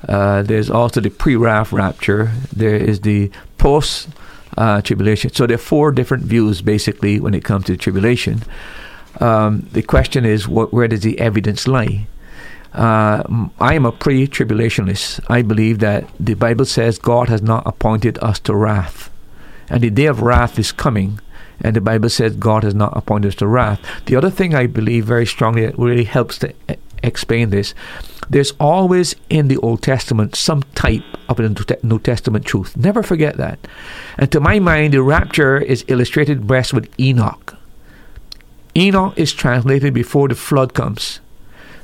Speaker 2: Uh, there's also the pre-wrath rapture. There is the post-tribulation. so there are four different views, basically, when it comes to tribulation. Um, the question is, what, where does the evidence lie? Uh, I am a pre-tribulationist. I believe that the Bible says God has not appointed us to wrath, and the day of wrath is coming and the Bible says God has not appointed us to wrath. The other thing I believe very strongly that really helps to explain this, there's always in the Old Testament some type of the New Testament truth. Never forget that. And to my mind, the rapture is illustrated best with Enoch. Enoch is translated before the flood comes.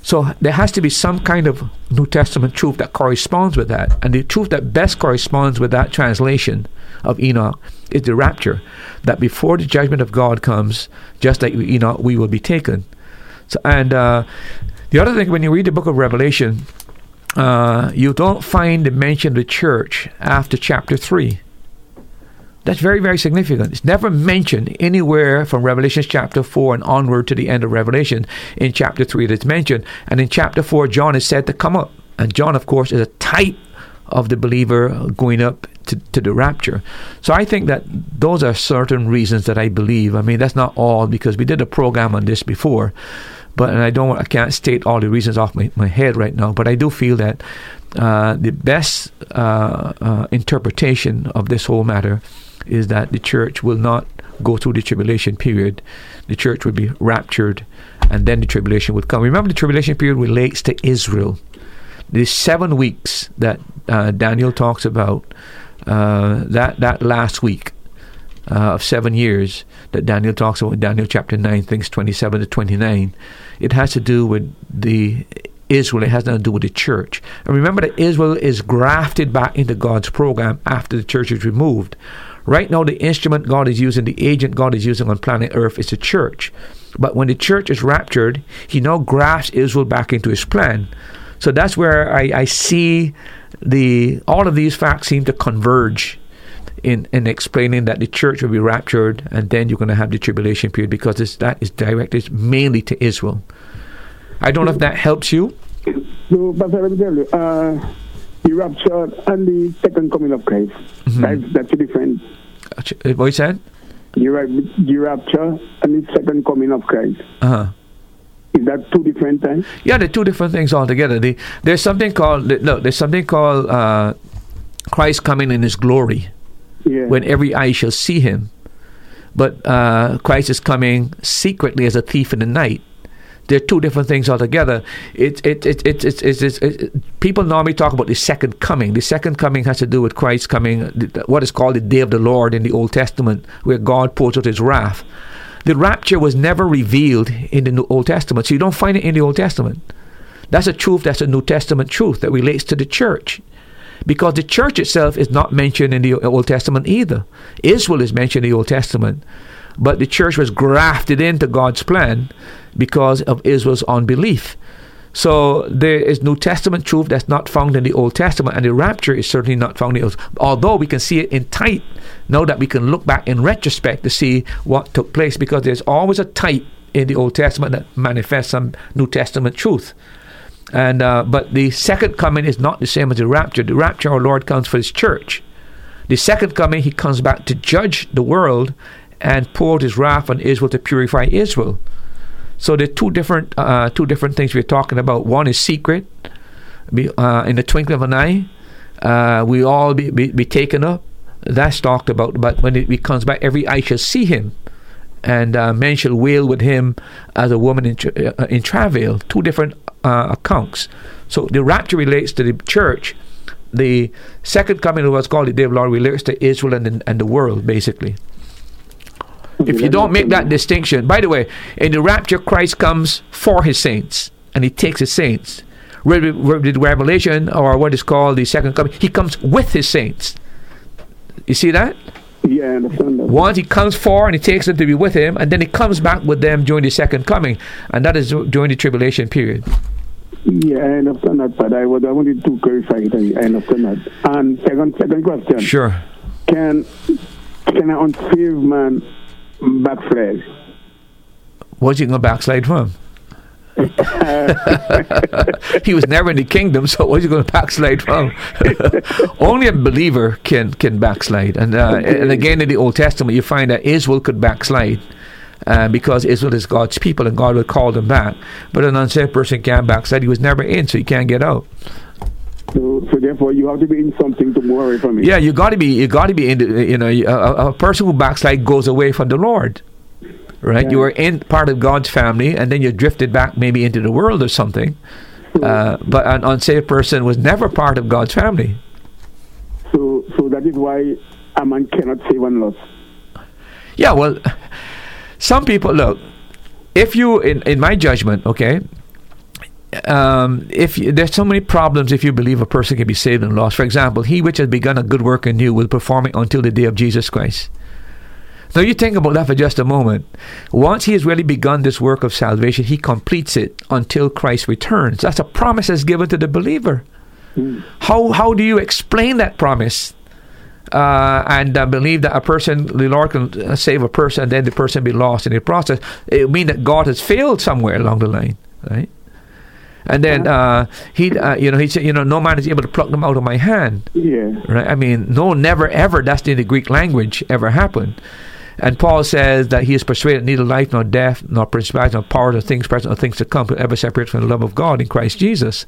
Speaker 2: So there has to be some kind of New Testament truth that corresponds with that. And the truth that best corresponds with that translation of Enoch is the rapture. That before the judgment of God comes, just like Enoch, we will be taken. So, and uh, the other thing, when you read the book of Revelation, uh, you don't find the mention of the church after chapter 3. That's very, very significant. It's never mentioned anywhere from Revelation chapter 4 and onward to the end of Revelation. In chapter 3, it's mentioned. And in chapter 4, John is said to come up. And John, of course, is a type of the believer going up to, to the rapture. So I think that those are certain reasons that I believe. I mean, that's not all because we did a program on this before. But and I don't, I can't state all the reasons off my, my head right now. But I do feel that uh, the best uh, uh, interpretation of this whole matter is that the church will not go through the tribulation period. The church will be raptured, and then the tribulation would come. Remember, the tribulation period relates to Israel. The seven weeks that uh, Daniel talks about, uh, that that last week uh, of seven years that Daniel talks about Daniel chapter nine, things twenty-seven to twenty-nine, it has to do with the Israel. It has nothing to do with the church. And remember that Israel is grafted back into God's program after the church is removed. Right now, the instrument God is using, the agent God is using on planet Earth is the church. But when the church is raptured, He now grafts Israel back into His plan. So that's where I, I see the all of these facts seem to converge in, in explaining that the church will be raptured and then you're going to have the tribulation period because that is directed mainly to Israel. I don't know if that helps you.
Speaker 3: No, but let me tell you, uh, the rapture and the second coming of Christ. Mm-hmm. That's, that's a different.
Speaker 2: Uh, what you said?
Speaker 3: The, the rapture and the second coming of Christ.
Speaker 2: Uh huh.
Speaker 3: Is that two different things?
Speaker 2: Yeah, they're two different things altogether. The, there's something called look. There's something called uh, Christ coming in His glory,
Speaker 3: yeah.
Speaker 2: when every eye shall see Him. But uh, Christ is coming secretly as a thief in the night. They're two different things altogether. It, it, it, it, it, it, it, it, people normally talk about the second coming. The second coming has to do with Christ coming, what is called the day of the Lord in the Old Testament, where God pours out his wrath. The rapture was never revealed in the Old Testament, so you don't find it in the Old Testament. That's a truth, that's a New Testament truth that relates to the church. Because the church itself is not mentioned in the Old Testament either. Israel is mentioned in the Old Testament. But the church was grafted into God's plan because of Israel's unbelief. So there is New Testament truth that's not found in the Old Testament, and the rapture is certainly not found in the Old. Although we can see it in type, now that we can look back in retrospect to see what took place, because there's always a type in the Old Testament that manifests some New Testament truth. And uh, but the second coming is not the same as the rapture. The rapture, our Lord comes for His church. The second coming, he comes back to judge the world and pour out his wrath on Israel to purify Israel. So there are two different uh, two different things we're talking about. One is secret, be, uh, in the twinkling of an eye, uh, we all be, be, be, taken up. That's talked about. But when it comes back, every eye shall see him, and uh, men shall wail with him as a woman in, tra- uh, in travail. Two different uh, accounts. So the rapture relates to the church. The second coming of what's called the day of the Lord relates to Israel and the, and the world, basically. If you don't make that distinction, by the way, in the rapture, Christ comes for his saints and he takes his saints. With Revelation, or what is called the second coming, he comes with his saints. You see that?
Speaker 3: Yeah, I understand that.
Speaker 2: Once he comes for and he takes them to be with him, and then he comes back with them during the second coming, and that is during the tribulation period.
Speaker 3: Yeah, I understand that, but I, would, I wanted to clarify it. I, I understand that. And second, second question.
Speaker 2: Sure.
Speaker 3: Can can an unsaved man backslide?
Speaker 2: What's he going to backslide from? he was never in the kingdom, so what's he going to backslide from? Only a believer can can backslide, and uh, and again in the Old Testament you find that Israel could backslide. Uh, because Israel is God's people and God will call them back. But an unsaved person can't backslide. He was never in, so he can't get out.
Speaker 3: So, so therefore, you have to be in something to move away from it.
Speaker 2: Yeah, you got to be. You got to be in. The, you know, a, a person who backslide goes away from the Lord right? Yeah. You were in part of God's family, and then you drifted back maybe into the world or something. Uh, but an unsaved person was never part of God's family.
Speaker 3: So, so that is why a man cannot save and lost.
Speaker 2: Yeah, well, some people look. If you, in in my judgment, okay, um, if you, there's so many problems if you believe a person can be saved and lost. For example, he which has begun a good work in you will perform it until the day of Jesus Christ. Now you think about that for just a moment. Once he has really begun this work of salvation, he completes it until Christ returns. That's a promise that's given to the believer. Mm. How how do you explain that promise? Uh, and uh, believe that a person, the Lord can uh, save a person, and then the person be lost in the process. It would mean that God has failed somewhere along the line, right? And then uh, he, uh, you know, he said, you know, no man is able to pluck them out of my hand.
Speaker 3: Yeah.
Speaker 2: Right. I mean, no, never, ever. That's in the Greek language. Ever happened. And Paul says that he is persuaded neither life nor death, nor principalities, nor powers, nor things present, nor things to come, could ever separate from the love of God in Christ Jesus.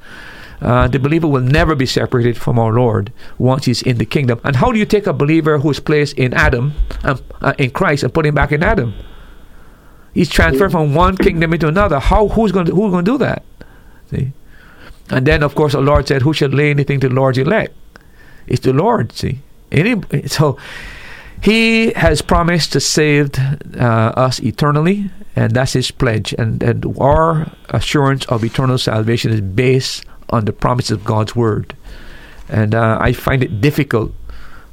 Speaker 2: Uh, the believer will never be separated from our Lord once he's in the kingdom. And how do you take a believer who is placed in Adam, um, uh, in Christ, and put him back in Adam? He's transferred from one kingdom into another. How? Who's going to, who's going to do that? See? And then, of course, the Lord said, "Who shall lay anything to the Lord's elect?" It's the Lord. See, Any, so he has promised to save uh, us eternally, and that's His pledge. And, and our assurance of eternal salvation is based on the promises of God's Word. And uh, I find it difficult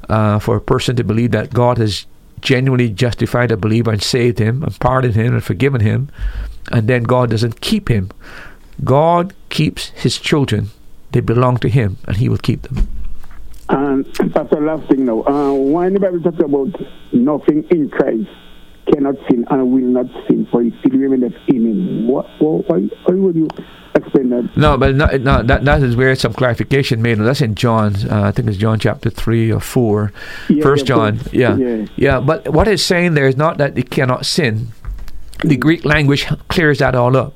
Speaker 2: uh, for a person to believe that God has genuinely justified a believer and saved him and pardoned him and forgiven him, and then God doesn't keep him. God keeps His children, they belong to Him, and He will keep them.
Speaker 3: And Pastor, last thing now. Uh, when the Bible talks about nothing in Christ cannot sin and will not sin, for he still in him. What, what, why, why would you explain that?
Speaker 2: No, but no, no, that, that is where some clarification made. That's in John, uh, I think it's John chapter 3 or 4. Yeah, First yeah, John, yeah. yeah. Yeah, but what it's saying there is not that he cannot sin. The Greek language clears that all up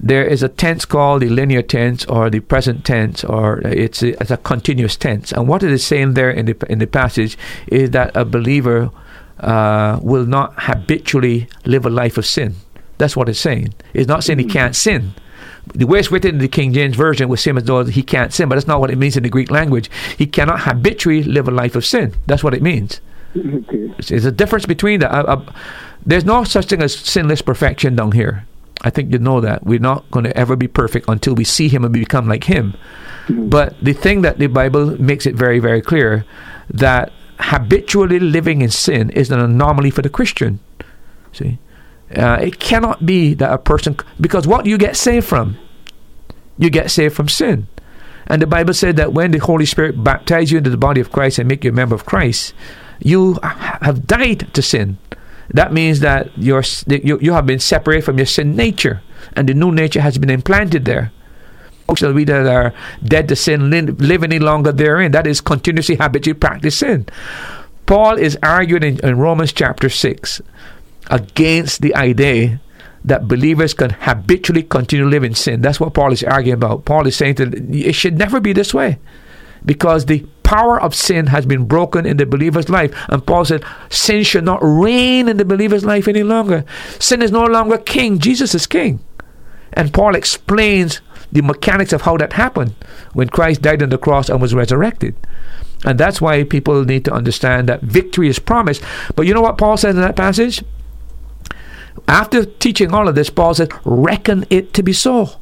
Speaker 2: there is a tense called the linear tense or the present tense or it's a, it's a continuous tense and what it is saying there in the in the passage is that a believer uh, will not habitually live a life of sin that's what it's saying it's not saying he can't sin the way it's written in the King James Version would seem as though he can't sin, but that's not what it means in the Greek language. He cannot habitually live a life of sin. That's what it means. Okay. There's a difference between that. Uh, uh, there's no such thing as sinless perfection down here. I think you know that. We're not going to ever be perfect until we see Him and become like Him. Mm-hmm. But the thing that the Bible makes it very, very clear that habitually living in sin is an anomaly for the Christian. See? Uh, it cannot be that a person, because what you get saved from? You get saved from sin. And the Bible said that when the Holy Spirit baptizes you into the body of Christ and make you a member of Christ, you have died to sin. That means that you're, you, you have been separated from your sin nature, and the new nature has been implanted there. shall we that are dead to sin live any longer therein. That is continuously habitually practice sin. Paul is arguing in, in Romans chapter 6 against the idea that believers can habitually continue living in sin. That's what Paul is arguing about. Paul is saying that it should never be this way because the power of sin has been broken in the believer's life. And Paul said, sin should not reign in the believer's life any longer. Sin is no longer king, Jesus is king. And Paul explains the mechanics of how that happened when Christ died on the cross and was resurrected. And that's why people need to understand that victory is promised. But you know what Paul says in that passage? After teaching all of this, Paul said, reckon it to be so.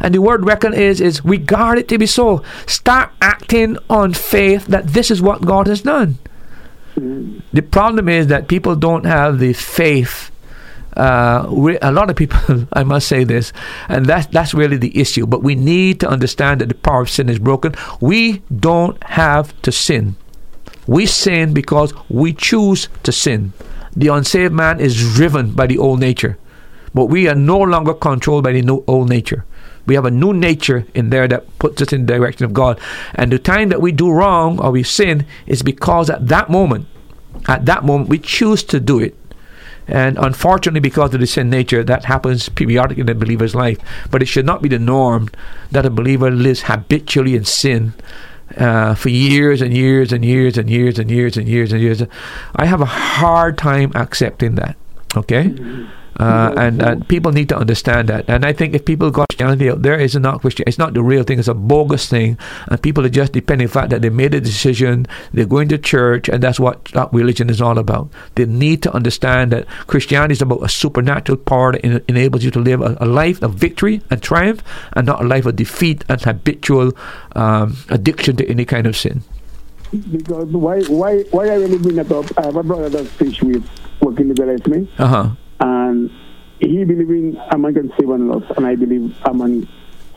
Speaker 2: And the word reckon is is regard it to be so. Start acting on faith that this is what God has done. Mm. The problem is that people don't have the faith. Uh, a lot of people, I must say this, and that's that's really the issue. But we need to understand that the power of sin is broken. We don't have to sin. We sin because we choose to sin. The unsaved man is driven by the old nature, but we are no longer controlled by the old nature. We have a new nature in there that puts us in the direction of God. And the time that we do wrong or we sin is because at that moment, at that moment, we choose to do it. And unfortunately, because of the sin nature, that happens periodically in a believer's life. But it should not be the norm that a believer lives habitually in sin uh, for years and years and years and years and years and years and years. I have a hard time accepting that. Okay? Mm-hmm. Uh, and, and people need to understand that. And I think if people got Christianity out there, it's not Christian. It's not the real thing. It's a bogus thing. And people are just depending on the fact that they made a decision, they're going to church, and that's what that religion is all about. They need to understand that Christianity is about a supernatural power that en- enables you to live a, a, life of victory and triumph, and not a life of defeat and habitual um, addiction to any kind of sin.
Speaker 3: Because why why why I really that up? I have a brother that fish with working with me.
Speaker 2: Uh huh
Speaker 3: and he believing a man can save and lost, and I believe a man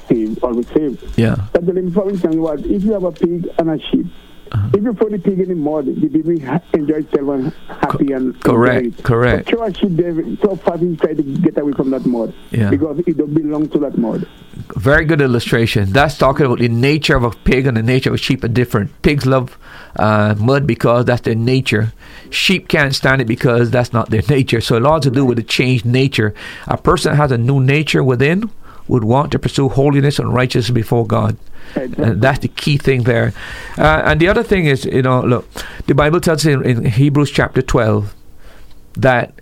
Speaker 3: save always save.
Speaker 2: Yeah.
Speaker 3: But the for instance, what if you have a pig and a sheep? Uh-huh. If you put the pig in the mud, the baby enjoy itself and happy Co- and
Speaker 2: correct, correct.
Speaker 3: But a sheep there so far try to get away from that mud
Speaker 2: yeah.
Speaker 3: because it don't belong to that mud.
Speaker 2: Very good illustration. That's talking about the nature of a pig and the nature of a sheep are different. Pigs love uh, mud because that's their nature. Sheep can't stand it because that's not their nature. So it all to do with the changed nature. A person has a new nature within would want to pursue holiness and righteousness before God. And that's the key thing there. Uh, and the other thing is, you know, look, the Bible tells us in, in Hebrews chapter 12 that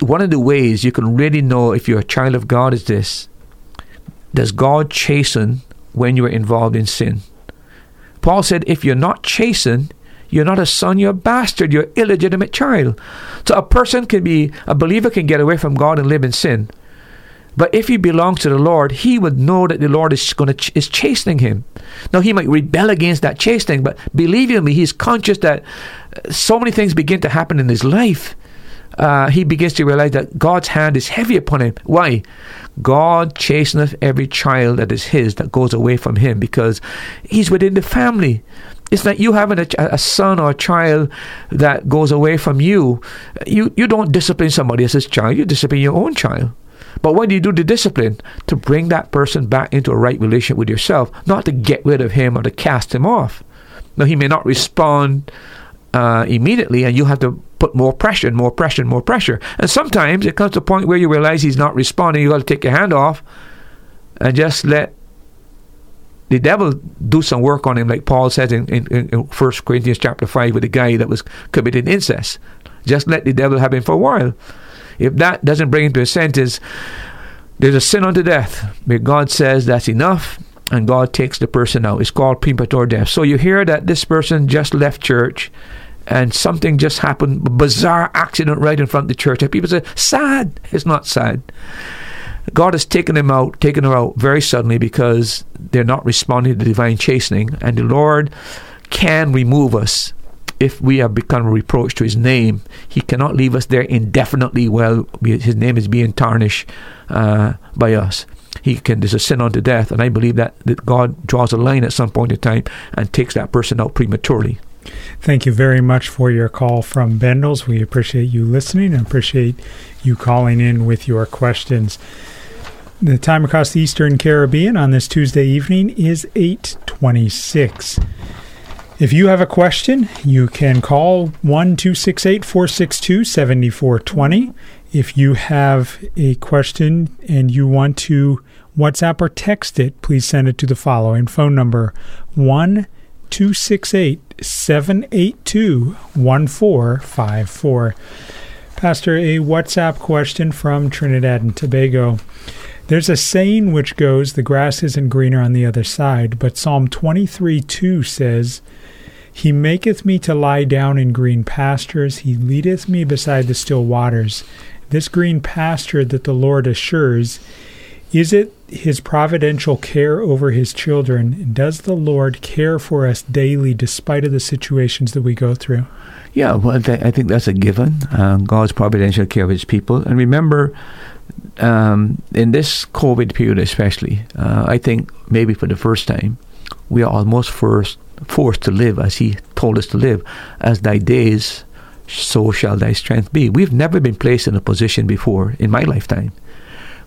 Speaker 2: one of the ways you can really know if you're a child of God is this Does God chasten when you are involved in sin? Paul said, if you're not chastened, you're not a son, you're a bastard, you're an illegitimate child. So a person can be, a believer can get away from God and live in sin. But if he belongs to the Lord, he would know that the Lord is going to ch- is chastening him. Now he might rebel against that chastening, but believe you me, he's conscious that so many things begin to happen in his life. Uh, he begins to realize that God's hand is heavy upon him. Why? God chasteneth every child that is his that goes away from him because he's within the family. It's like you having a, a, son or a child that goes away from you. You you don't discipline somebody else's child. You discipline your own child. But when you do the discipline, to bring that person back into a right relationship with yourself, not to get rid of him or to cast him off. Now he may not respond uh, immediately, and you have to put more pressure more pressure more pressure. And sometimes it comes to a point where you realize he's not responding. You got to take your hand off and just let the devil do some work on him, like Paul says in, in, in 1 Corinthians chapter 5 with the guy that was committing incest. Just let the devil have him for a while. If that doesn't bring him to a sentence, there's a sin unto death. But God says that's enough, and God takes the person out. It's called premature death. So you hear that this person just left church and something just happened, a bizarre accident right in front of the church. And people say, sad. It's not sad. God has taken them out, taken them out very suddenly because they're not responding to the divine chastening. And the Lord can remove us if we have become reproach to his name. He cannot leave us there indefinitely while his name is being tarnished uh, by us. He can, there's a sin unto death. And I believe that, that God draws a line at some point in time and takes that person out prematurely.
Speaker 1: Thank you very much for your call from Bendals. We appreciate you listening and appreciate you calling in with your questions. The time across the Eastern Caribbean on this Tuesday evening is 826. If you have a question, you can call 1 268 462 7420. If you have a question and you want to WhatsApp or text it, please send it to the following phone number 1 268 782 1454. Pastor, a WhatsApp question from Trinidad and Tobago. There's a saying which goes, The grass isn't greener on the other side, but Psalm 23 2 says, He maketh me to lie down in green pastures, He leadeth me beside the still waters. This green pasture that the Lord assures, is it his providential care over his children? Does the Lord care for us daily despite of the situations that we go through?
Speaker 2: Yeah, well, I think that's a given. Uh, God's providential care of his people. And remember, um, in this COVID period, especially, uh, I think maybe for the first time, we are almost forced, forced to live as He told us to live. As thy days, so shall thy strength be. We've never been placed in a position before in my lifetime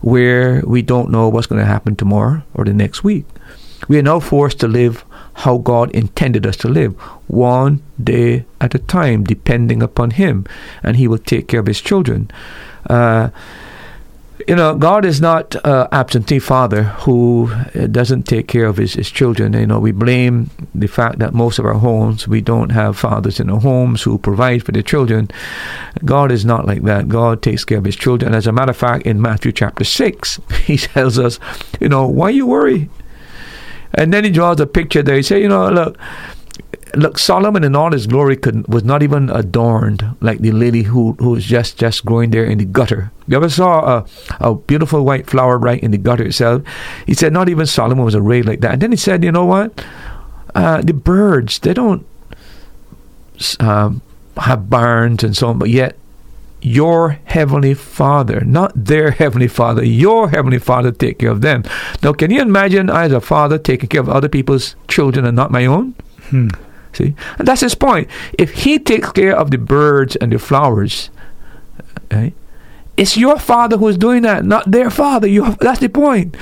Speaker 2: where we don't know what's going to happen tomorrow or the next week. We are now forced to live how God intended us to live, one day at a time, depending upon Him, and He will take care of His children. Uh, you know, God is not an absentee father who uh, doesn't take care of his, his children. You know, we blame the fact that most of our homes, we don't have fathers in our homes who provide for their children. God is not like that. God takes care of his children. As a matter of fact, in Matthew chapter 6, he tells us, you know, why you worry? And then he draws a picture there. He says, you know, look, look, Solomon in all his glory could, was not even adorned like the lily who who was just just growing there in the gutter. You ever saw a, a beautiful white flower right in the gutter itself? He said not even Solomon was arrayed like that. And then he said, you know what? Uh, the birds they don't um, have barns and so on, but yet your heavenly father, not their heavenly father, your heavenly father take care of them. Now, can you imagine I as a father taking care of other people's children and not my own?
Speaker 1: Hmm.
Speaker 2: See, and that's his point. If he takes care of the birds and the flowers, right, it's your father who is doing that, not their father. You, that's the point.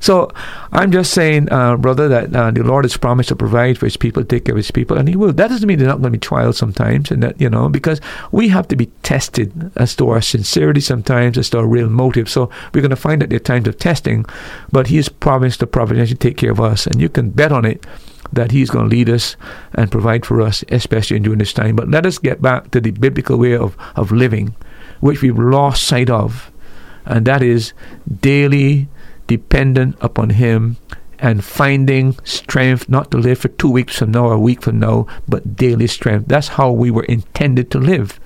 Speaker 2: So I'm just saying, uh, brother, that uh, the Lord has promised to provide for His people, take care of His people, and He will. That doesn't mean they're not going to be trials sometimes, and that you know, because we have to be tested as to our sincerity sometimes, as to our real motive. So we're going to find that there are times of testing, but He has promised to providentially take care of us, and you can bet on it that He's going to lead us and provide for us, especially during this time. But let us get back to the biblical way of, of living, which we've lost sight of, and that is daily dependent upon Him and finding strength not to live for two weeks from now or a week from now, but daily strength. That's how we were intended to live.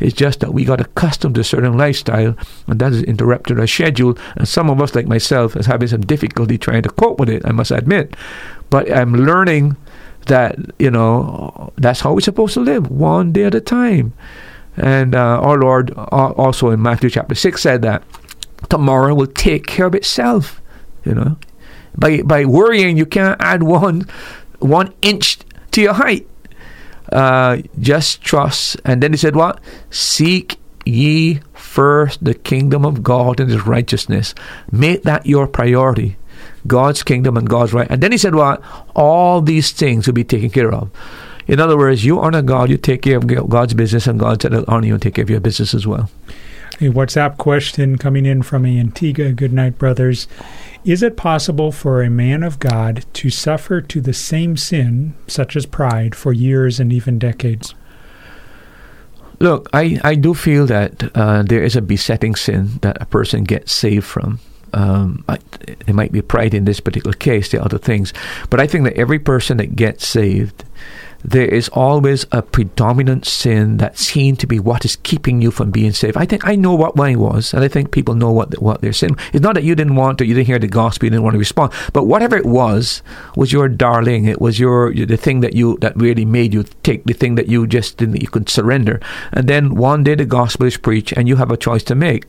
Speaker 2: It's just that we got accustomed to a certain lifestyle, and that has interrupted our schedule. And some of us, like myself, is having some difficulty trying to cope with it. I must admit, but I'm learning that you know that's how we're supposed to live, one day at a time. And uh, our Lord also in Matthew chapter six said that tomorrow will take care of itself. You know, by by worrying, you can't add one one inch to your height. Uh, just trust. And then he said, "What? Seek ye first the kingdom of God and His righteousness. Make that your priority." God's kingdom and God's right. And then he said, What? All these things will be taken care of. In other words, you honor God, you take care of God's business, and God said, honor you and take care of your business as well.
Speaker 1: A WhatsApp question coming in from Antigua. Good night, brothers. Is it possible for a man of God to suffer to the same sin, such as pride, for years and even decades?
Speaker 2: Look, I, I do feel that uh, there is a besetting sin that a person gets saved from. Um, it might be pride in this particular case, the other things. But I think that every person that gets saved there is always a predominant sin that's seen to be what is keeping you from being saved. I think I know what mine was, and I think people know what what their sin. It's not that you didn't want to, you didn't hear the gospel, you didn't want to respond, but whatever it was, was your darling. It was your the thing that you that really made you take the thing that you just didn't you could surrender. And then one day the gospel is preached, and you have a choice to make.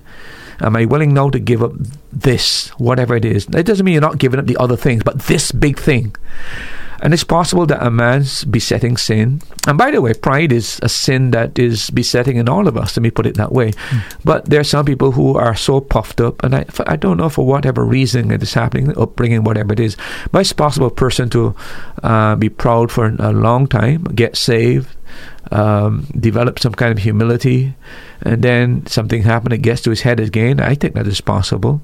Speaker 2: Am I willing now to give up this, whatever it is? It doesn't mean you're not giving up the other things, but this big thing. And it's possible that a man's besetting sin, and by the way, pride is a sin that is besetting in all of us, let me put it that way. Mm. But there are some people who are so puffed up, and I, I don't know for whatever reason it is happening, upbringing, whatever it is, but it's possible a person to uh, be proud for a long time, get saved, um, develop some kind of humility, and then something happens, it gets to his head again. I think that is possible.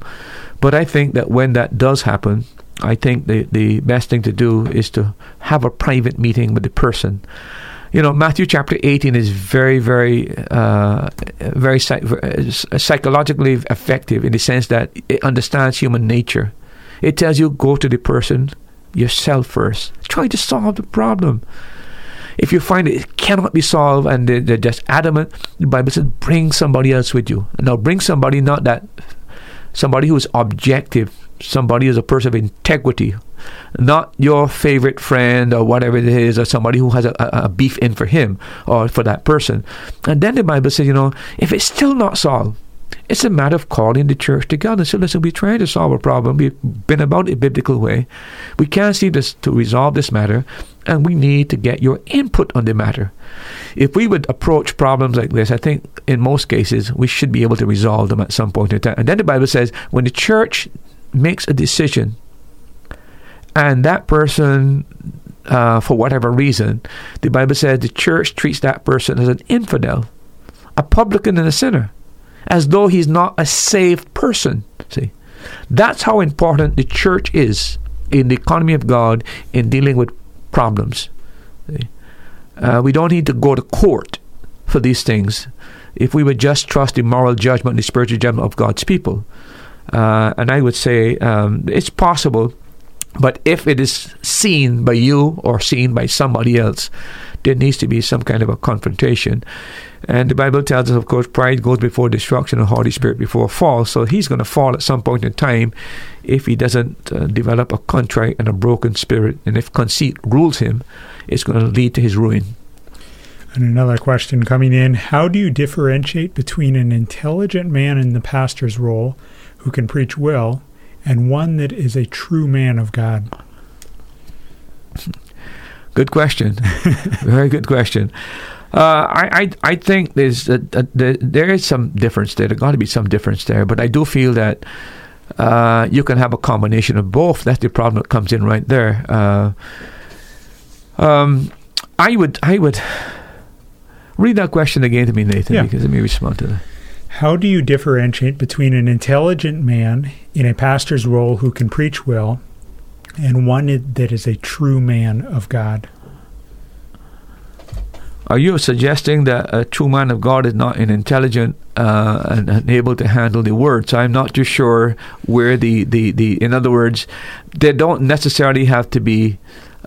Speaker 2: But I think that when that does happen, I think the, the best thing to do is to have a private meeting with the person. You know, Matthew chapter 18 is very, very, uh, very psychologically effective in the sense that it understands human nature. It tells you go to the person yourself first. Try to solve the problem. If you find it cannot be solved and they're, they're just adamant, the Bible says bring somebody else with you. Now, bring somebody not that somebody who is objective somebody is a person of integrity, not your favorite friend or whatever it is, or somebody who has a, a, beef in for him or for that person. And then the Bible says, you know, if it's still not solved, it's a matter of calling the church together. So listen, we're trying to solve a problem. We've been about it biblical way. We can't see this to resolve this matter, and we need to get your input on the matter. If we would approach problems like this, I think in most cases we should be able to resolve them at some point in time. And then the Bible says when the church makes a decision. And that person uh, for whatever reason the bible says the church treats that person as an infidel a publican and a sinner as though he's not a saved person see. That's how important the church is in the economy of god in dealing with problems uh, we don't need to go to court for these things. If we would just trust the moral judgment and the spiritual judgment of god's people uh, and I would say um, it's possible, but if it is seen by you or seen by somebody else, there needs to be some kind of a confrontation. And the Bible tells us, of course, pride goes before destruction and haughty spirit before fall. So he's going to fall at some point in time if he doesn't uh, develop a contrite and a broken spirit. And if conceit rules him, it's going to lead to his ruin.
Speaker 1: And another question coming in How do you differentiate between an intelligent man in the pastor's role who can preach well, and one that is a true man of God?
Speaker 2: Good question. Very good question. Uh, I, I I think there's a, a, there is some difference there. There's got to be some difference there, but I do feel that uh, you can have a combination of both. That's the problem that comes in right there. Uh, um, I would I would read that question again to me, Nathan,
Speaker 1: yeah.
Speaker 2: because let me respond to that.
Speaker 1: How do you differentiate between an intelligent man in a pastor's role who can preach well and one that is a true man of God?
Speaker 2: Are you suggesting that a true man of God is not an intelligent uh, and, and, able to handle the words? I'm not too sure where the, the, the in other words, they don't necessarily have to be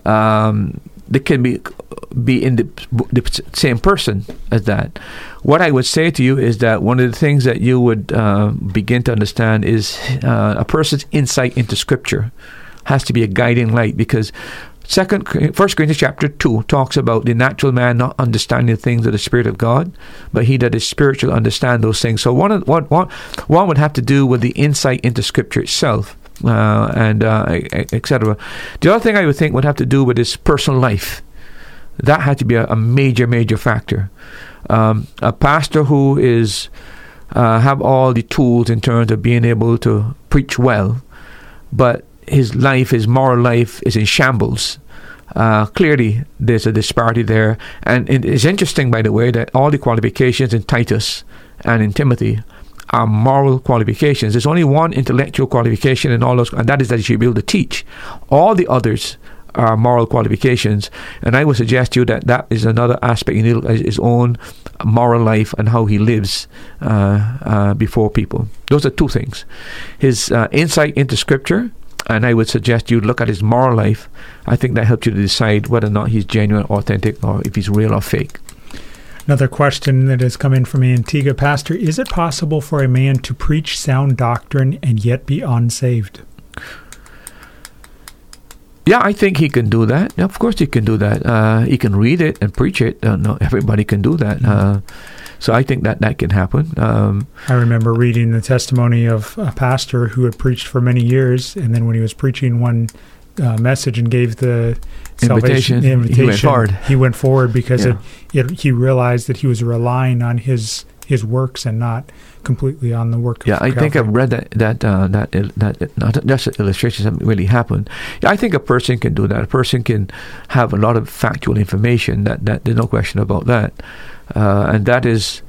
Speaker 2: um, they can be be in the, the, same person as that. What I would say to you is that one of the things that you would uh, begin to understand is uh, a person's insight into Scripture has to be a guiding light because Second, First Corinthians chapter two talks about the natural man not understanding things of the Spirit of God, but he that is spiritual understand those things. So one, one, one, one would have to do with the insight into Scripture itself uh, and uh, etc. The other thing I would think would have to do with his personal life. That had to be a, a major, major factor. Um, a pastor who is uh, have all the tools in terms of being able to preach well, but his life, his moral life, is in shambles. Uh, clearly, there's a disparity there, and it is interesting, by the way, that all the qualifications in Titus and in Timothy are moral qualifications. There's only one intellectual qualification in all those, and that is that you should be able to teach. All the others are moral qualifications, and I would suggest to you that that is another aspect in his own moral life and how he lives uh, uh, before people. Those are two things: his uh, insight into Scripture, and I would suggest you look at his moral life. I think that helps you to decide whether or not he's genuine, authentic, or if he's real or fake.
Speaker 1: Another question that has come in from Antigua Pastor Is it possible for a man to preach sound doctrine and yet be unsaved?
Speaker 2: Yeah, I think he can do that. Yeah, of course, he can do that. Uh, he can read it and preach it. Uh, no, everybody can do that. Mm-hmm. Uh, so I think that that can happen. Um,
Speaker 1: I remember reading the testimony of a pastor who had preached for many years, and then when he was preaching one uh, message and gave the
Speaker 2: Invitation.
Speaker 1: salvation
Speaker 2: He went
Speaker 1: invitation,
Speaker 2: forward.
Speaker 1: he went forward because
Speaker 2: Yeah.
Speaker 1: it, it, he realized that he was relying on his his works and not completely on the work.
Speaker 2: Yeah, I think I've read that that uh, that that not just an illustration something really happened. Yeah, I think a person can do that. A person can have a lot of factual information. That that there's no question about that, uh, and that is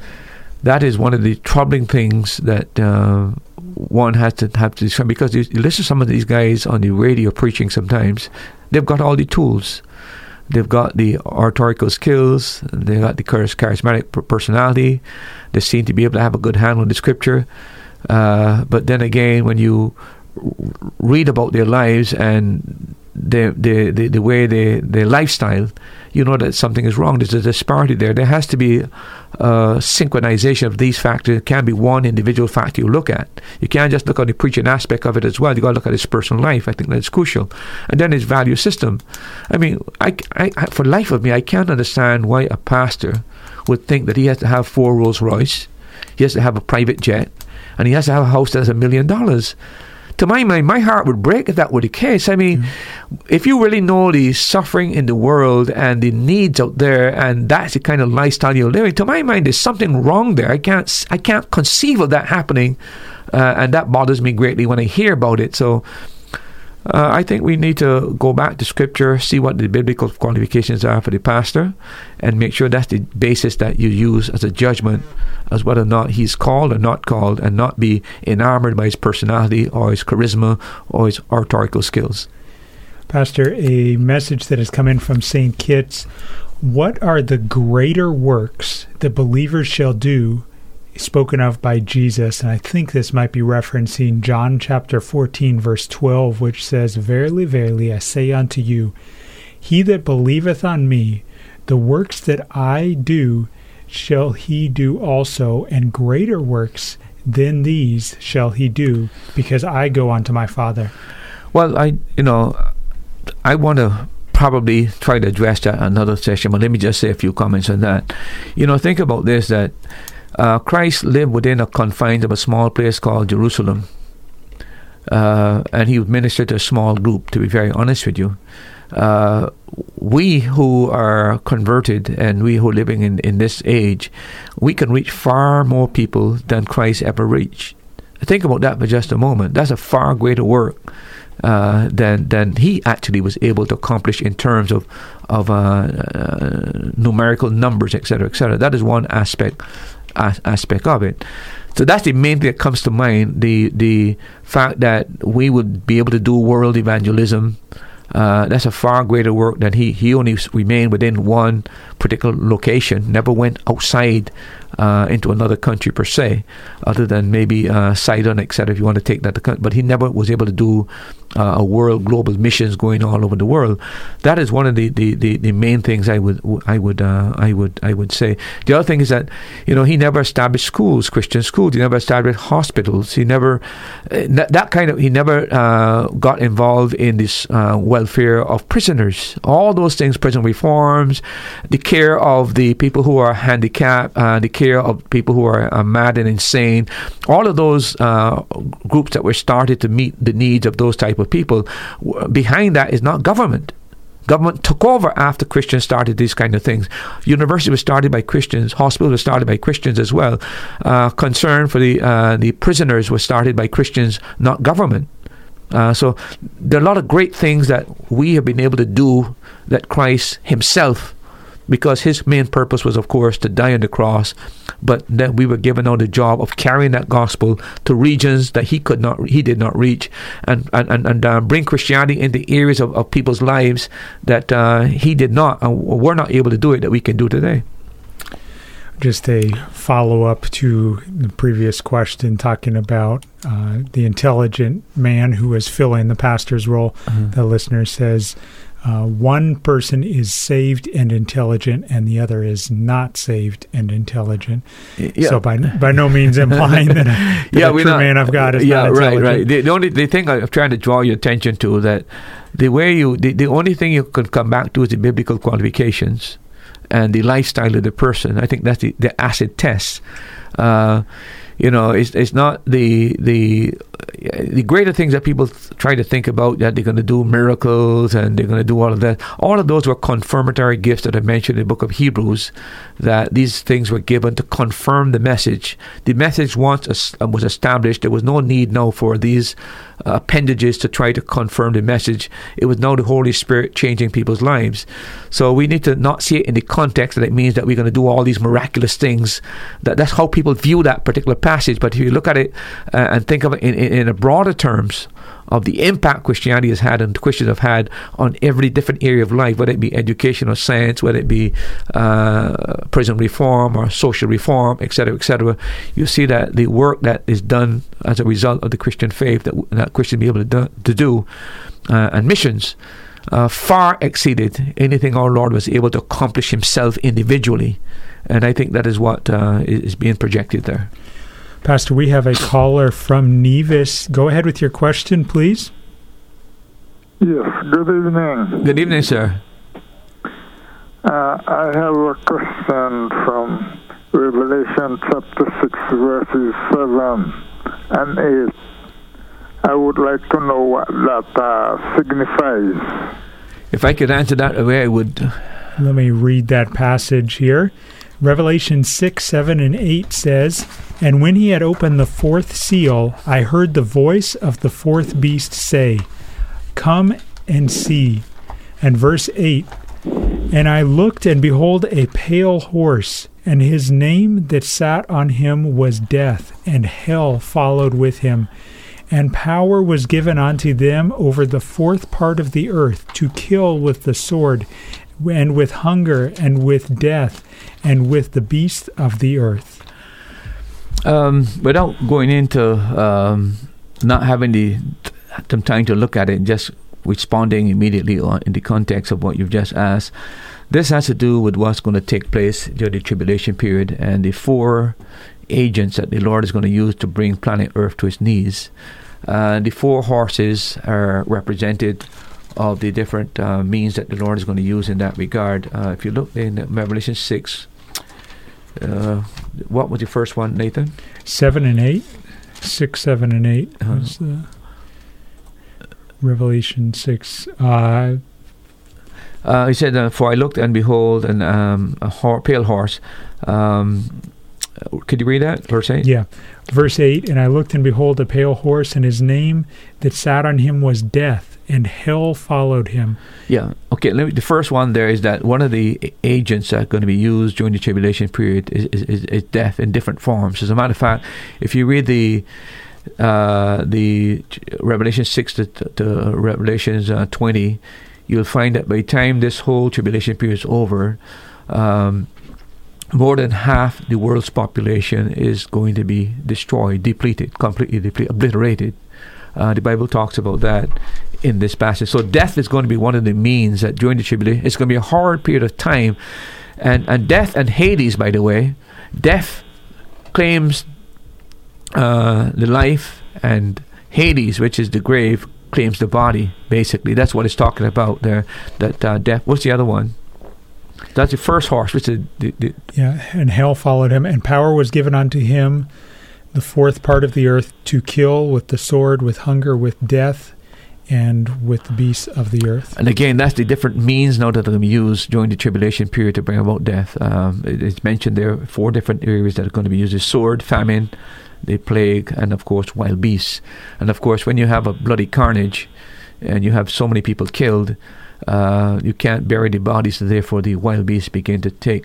Speaker 2: that is one of the troubling things that uh, one has to have to discover because you you listen to some of these guys on the radio preaching. Sometimes they've got all the tools. They've got the oratorical skills. They've got the charismatic personality. They seem to be able to have a good handle on the scripture. Uh, but then again, when you read about their lives and the the the, the way they their lifestyle, you know that something is wrong. There's a disparity there. There has to be uh, synchronization of these factors. It can't be one individual factor you look at. You can't just look at the preaching aspect of it as well. You got to look at his personal life. I think that's crucial, and then his value system. I mean, I, I, for life of me, I can't understand why a pastor would think that he has to have four Rolls Royce, he has to have a private jet, and he has to have a house that's a million dollars. To my mind, my heart would break if that were the case. I mean, if you really know the suffering in the world and the needs out there, and that's the kind of lifestyle you're living, to my mind, there's something wrong there. I can't, I can't conceive of that happening, uh, and that bothers me greatly when I hear about it. So, uh, I think we need to go back to Scripture, see what the biblical qualifications are for the pastor, and make sure that's the basis that you use as a judgment as whether or not he's called or not called, and not be enamored by his personality or his charisma or his oratorical skills.
Speaker 1: Pastor, a message that has come in from St. Kitts. What are the greater works that believers shall do, spoken of by Jesus? And I think this might be referencing John chapter 14, verse 12, which says, Verily, verily, I say unto you, he that believeth on me, the works that I do shall he do also, and greater works than these shall he do, because I go unto my Father.
Speaker 2: Well, I, you know, I want to probably try to address that another session, but let me just say a few comments on that. You know, think about this: that uh, Christ lived within the confines of a small place called Jerusalem, uh, and he would minister to a small group. To be very honest with you, uh, we who are converted and we who are living in, in this age, we can reach far more people than Christ ever reached. Think about that for just a moment. That's a far greater work uh, than than he actually was able to accomplish in terms of of uh, uh, numerical numbers, etc., etc. That is one aspect as, aspect of it. So that's the main thing that comes to mind: the the fact that we would be able to do world evangelism. Uh, that's a far greater work than he. He only remained within one particular location, never went outside uh, into another country per se, other than maybe uh, Sidon, etc. If you want to take that, to but he never was able to do uh, a world global missions going all over the world. That is one of the, the, the, the main things I would I would uh, I would I would say. The other thing is that you know he never established schools, Christian schools. He never established hospitals. He never uh, that, kind of he never uh, got involved in this uh, welfare of prisoners. All those things, prison reforms, the care of the people who are handicapped, the care of people who are uh, mad and insane. All of those uh, groups that were started to meet the needs of those type of people. w- Behind that is not government. Government took over after Christians started these kind of things. University was started by Christians. Hospitals were started by Christians as well. Uh, concern for the uh, the prisoners was started by Christians, not government. Uh, so there are a lot of great things that we have been able to do that Christ Himself, because His main purpose was, of course, to die on the cross, but that we were given out the job of carrying that gospel to regions that He could not, He did not reach, and and and, and uh, bring Christianity into areas of, of people's lives that uh, He did not, and we're not able to do it that we can do today.
Speaker 1: just a follow up to the previous question, talking about uh, the intelligent man who is filling the pastor's role. The listener says uh, one person is saved and intelligent, and the other is not saved and intelligent.
Speaker 2: Yeah.
Speaker 1: So by by no means implying that, that
Speaker 2: yeah,
Speaker 1: a true
Speaker 2: not,
Speaker 1: man of God is
Speaker 2: yeah,
Speaker 1: not
Speaker 2: right,
Speaker 1: intelligent.
Speaker 2: right. The, the only the thing I'm trying to draw your attention to that the way you the, the only thing you could come back to is the biblical qualifications and the lifestyle of the person. I think that's the, the acid test. Uh, you know, it's it's not the the the greater things that people try to think about that they're going to do miracles and they're going to do all of that. All of those were confirmatory gifts that I mentioned in the book of Hebrews. That these things were given to confirm the message. The message once um, was established. There was no need now for these appendages to try to confirm the message. It was now the Holy Spirit changing people's lives. So we need to not see it in the context that it means that we're going to do all these miraculous things. That that's how people view that particular passage. But if you look at it uh, and think of it in, in, in a broader terms, of the impact Christianity has had and Christians have had on every different area of life, whether it be education or science, whether it be uh, prison reform or social reform, etc., etc. You see that the work that is done as a result of the Christian faith that, that Christians be able to do, to do uh, and missions uh, far exceeded anything our Lord was able to accomplish Himself individually, and I think that is what uh, is being projected there.
Speaker 1: Pastor, we have a caller from Nevis. Go ahead with your question, please.
Speaker 4: Yes, good evening.
Speaker 2: Good evening, sir.
Speaker 4: Uh, I have a question from Revelation chapter 6, verses 7 and 8. I would like to know what that uh, signifies.
Speaker 2: If I could answer that the way, I would.
Speaker 1: Let me read that passage here. Revelation 6, 7, and 8 says, And when he had opened the fourth seal, I heard the voice of the fourth beast say, Come and see. And verse 8, And I looked, and behold, a pale horse, and his name that sat on him was Death, and hell followed with him. And power was given unto them over the fourth part of the earth to kill with the sword, and with hunger, and with death, and with the beasts of the earth.
Speaker 2: Um, without going into um, not having the time to look at it, just responding immediately on, in the context of what you've just asked, this has to do with what's going to take place during the tribulation period and the four agents that the Lord is going to use to bring planet Earth to its knees. Uh, the four horses are represented of the different uh, means that the Lord is going to use in that regard. Uh, if you look in Revelation 6, uh, what was your first one, Nathan?
Speaker 1: 7 and 8. 6, 7, and 8 uh-huh. was the Revelation 6. Uh,
Speaker 2: uh, he said, uh, For I looked and behold, and um, a ho- pale horse. Um, could you read that, verse 8?
Speaker 1: Yeah. Verse 8 And I looked and behold a pale horse, and his name that sat on him was Death, and hell followed him.
Speaker 2: Yeah. Okay. Me, the first one there is that one of the agents that are going to be used during the tribulation period is, is, is death in different forms. As a matter of fact, if you read the uh, the Revelation 6 to, to Revelations uh, 20, you'll find that by the time this whole tribulation period is over, um, more than half the world's population is going to be destroyed, depleted, completely depleted, obliterated. Uh, the Bible talks about that in this passage. So death is going to be one of the means that during the tribulation, it's going to be a hard period of time. And, and death and Hades, by the way, death claims uh, the life, and Hades, which is the grave, claims the body. Basically, that's what it's talking about there. That uh, death. What's the other one? That's the first horse, which is the, the,
Speaker 1: yeah, and hell followed him, and power was given unto him, the fourth part of the earth, to kill with the sword, with hunger, with death, and with the beasts of the earth.
Speaker 2: And again, that's the different means now that are going to be used during the tribulation period to bring about death. Um, it, it's mentioned there four different areas that are going to be used: the sword, famine, the plague, and of course wild beasts. And of course, when you have a bloody carnage, and you have so many people killed uh, you can't bury the bodies, therefore the wild beasts begin to take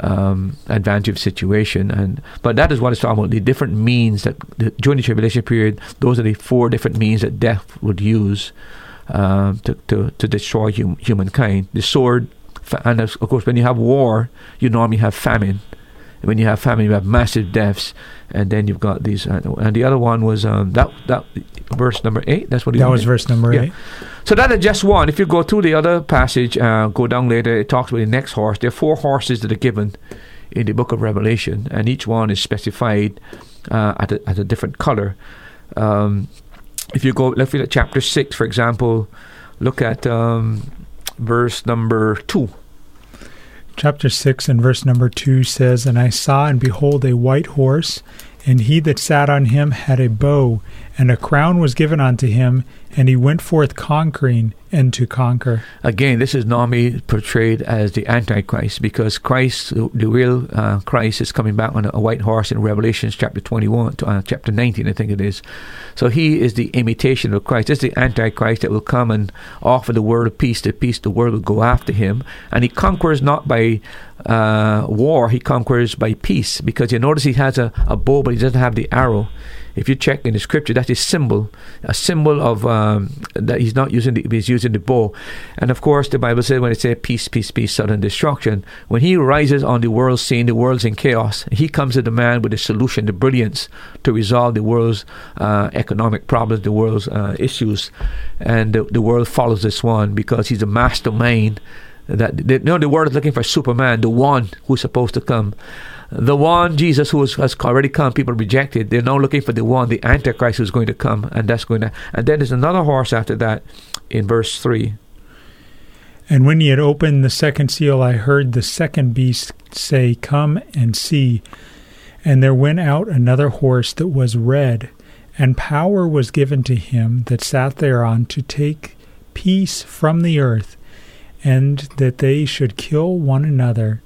Speaker 2: um, advantage situation. And but that is what it's talking about. The different means that the, during the tribulation period, those are the four different means that death would use uh, to, to to destroy hum, humankind. The sword, and of course, when you have war, you normally have famine. When you have famine, you have massive deaths, and then you've got these. Uh, and the other one was um, that that verse number eight. That's what
Speaker 1: that was verse number yeah. eight.
Speaker 2: So that is just one. If you go to the other passage, uh, go down later, it talks about the next horse. There are four horses that are given in the book of Revelation, and each one is specified uh, at, a, at a different color. Um, if you go, let's look at chapter 6, for example, look at um, verse number 2.
Speaker 1: Chapter 6 and verse number 2 says, And I saw and behold a white horse, And he that sat on him had a bow, and a crown was given unto him, and he went forth conquering and to conquer.
Speaker 2: Again, this is normally portrayed as the Antichrist because Christ, the, real uh, Christ, is coming back on a, white horse in Revelation chapter 21, to, uh, chapter 19, I think it is. So he is the imitation of Christ. Is the Antichrist that will come and offer the word of peace. The peace, the world will go after him. And he conquers not by uh, war, he conquers by peace because you notice he has a, a bow, but he doesn't have the arrow if you check in the scripture, that is symbol, a symbol of um, that he's not using the he's using the bow, and of course the Bible says when it says peace, peace, peace, sudden destruction. When he rises on the world scene, the world's in chaos. He comes to the man with the solution, the brilliance to resolve the world's uh, economic problems, the world's uh, issues, and the, the world follows this one because he's a mastermind. That the, you know, the world is looking for Superman, the one who's supposed to come the one Jesus who has already come, people rejected. They're now looking for the one, the Antichrist, who's going to come, and that's going to. And then there's another horse after that, in verse three.
Speaker 1: And when he had opened the second seal, I heard the second beast say, Come and see. And there went out another horse that was red, and power was given to him that sat thereon to take peace from the earth, and that they should kill one another.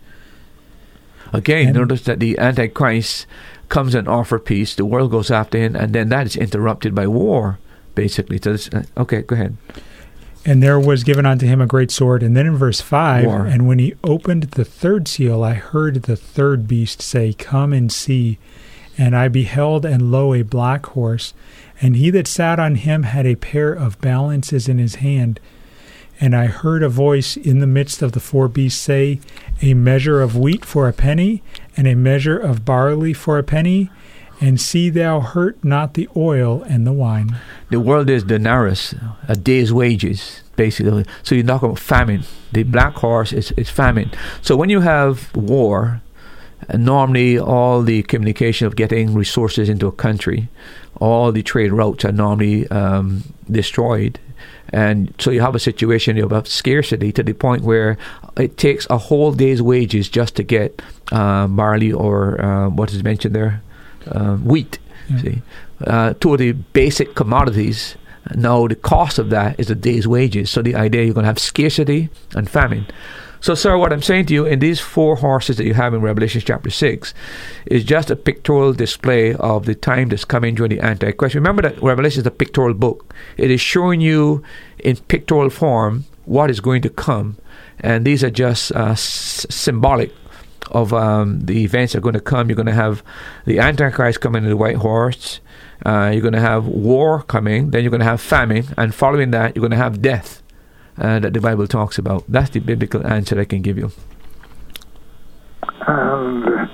Speaker 2: Again,
Speaker 1: And-
Speaker 2: notice that the Antichrist comes and offer peace. The world goes after him, and then that is interrupted by war, basically. So this, uh, okay, go ahead.
Speaker 1: And there was given unto him a great sword. And then in verse 5,
Speaker 2: War.
Speaker 1: and when he opened the third seal, I heard the third beast say, Come and see. And I beheld, and lo, a black horse. And he that sat on him had a pair of balances in his hand. And I heard a voice in the midst of the four beasts say, A measure of wheat for a penny, and a measure of barley for a penny. And see thou hurt not the oil and the wine.
Speaker 2: The world is denarius, a day's wages, basically. So you're talking about famine. The black horse is, is famine. So when you have war, uh, normally all the communication of getting resources into a country, all the trade routes are normally um, destroyed. And so you have a situation you have scarcity to the point where it takes a whole day's wages just to get uh, barley or uh, what is mentioned there, uh, wheat.
Speaker 1: Yeah.
Speaker 2: See, uh, two of the basic commodities. Now the cost of that is a day's wages. So the idea you're going to have scarcity and famine. So, sir, what I'm saying to you in these four horses that you have in Revelation chapter 6 is just a pictorial display of the time that's coming during the Antichrist. Remember that Revelation is a pictorial book, it is showing you in pictorial form what is going to come. And these are just uh, s- symbolic of um, the events that are going to come. You're going to have the Antichrist coming in the white horse. Uh, you're going to have war coming. Then you're going to have famine. And following that, you're going to have death uh, that the Bible talks about. That's the biblical answer I can give you.
Speaker 4: And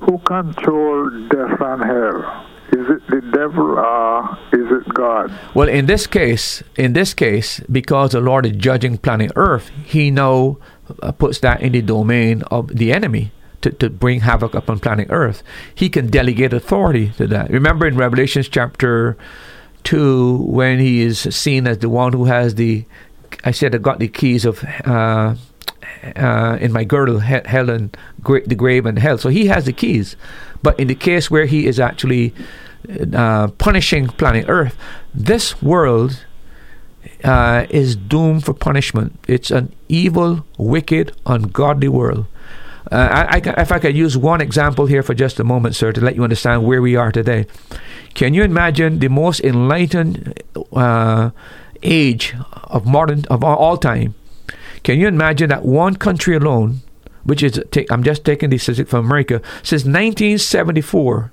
Speaker 4: who controls death and hell? Is it the devil or is it God?
Speaker 2: Well, in this case, in this case, because the Lord is judging planet Earth, He now uh, puts that in the domain of the enemy to, to bring havoc upon planet Earth. He can delegate authority to that. Remember in Revelation chapter two, when he is seen as the one who has the, I said, I got the keys of. Uh, uh, in my girdle, he- hell and gra- the grave and hell. So he has the keys. But in the case where he is actually uh, punishing planet Earth, this world uh, is doomed for punishment. It's an evil, wicked, ungodly world. Uh, I, I, if I could use one example here for just a moment, sir, to let you understand where we are today. Can you imagine the most enlightened uh, age of modern of all- time? Can you imagine that one country alone, which is I'm just taking the statistic from America, since 1974,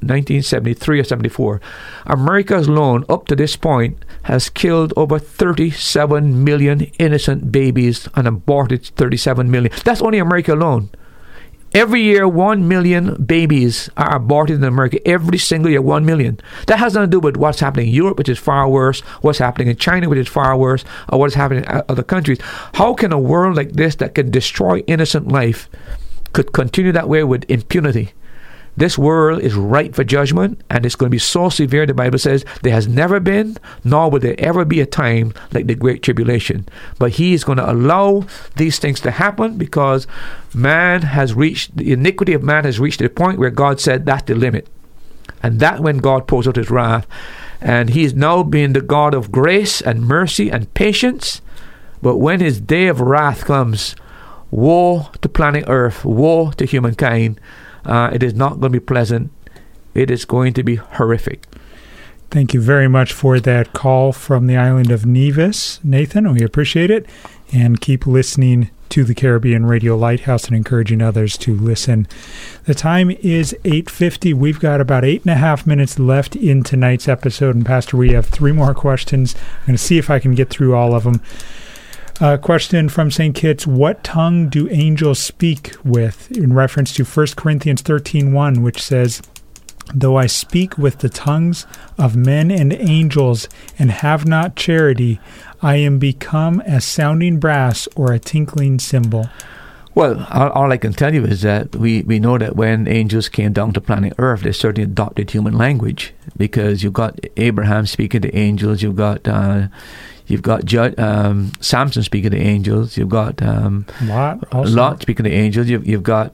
Speaker 2: 1973 or 74, America's alone up to this point has killed over 37 million innocent babies and aborted 37 million. That's only America alone. Every year, 1 million babies are aborted in America. Every single year, 1 million. That has nothing to do with what's happening in Europe, which is far worse, what's happening in China, which is far worse, or what's happening in other countries. How can a world like this that can destroy innocent life could continue that way with impunity? This world is ripe for judgment, and it's going to be so severe. The Bible says there has never been, nor will there ever be a time like the Great Tribulation. But He is going to allow these things to happen because man has reached the iniquity of man has reached the point where God said that's the limit. And that when God pours out his wrath. And he is now being the God of grace and mercy and patience. But when his day of wrath comes, woe to planet Earth, woe to humankind. Uh, it is not going to be pleasant. It is going to be horrific.
Speaker 1: Thank you very much for that call from the island of Nevis, Nathan. We appreciate it. And keep listening to the Caribbean Radio Lighthouse and encouraging others to listen. The time is 8.50. We've got about eight and a half minutes left in tonight's episode. And Pastor, we have three more questions. I'm going to see if I can get through all of them. Uh, question from St. Kitts What tongue do angels speak with? In reference to 1 Corinthians 13.1, which says, Though I speak with the tongues of men and angels and have not charity, I am become as sounding brass or a tinkling cymbal.
Speaker 2: Well, all, all, I can tell you is that we, we know that when angels came down to planet Earth, they certainly adopted human language because you've got Abraham speaking to angels, you've got uh, You've got Jud, um, Samson speaking to angels. You've got um,
Speaker 1: Lot,
Speaker 2: Lot speaking to angels. You've, you've got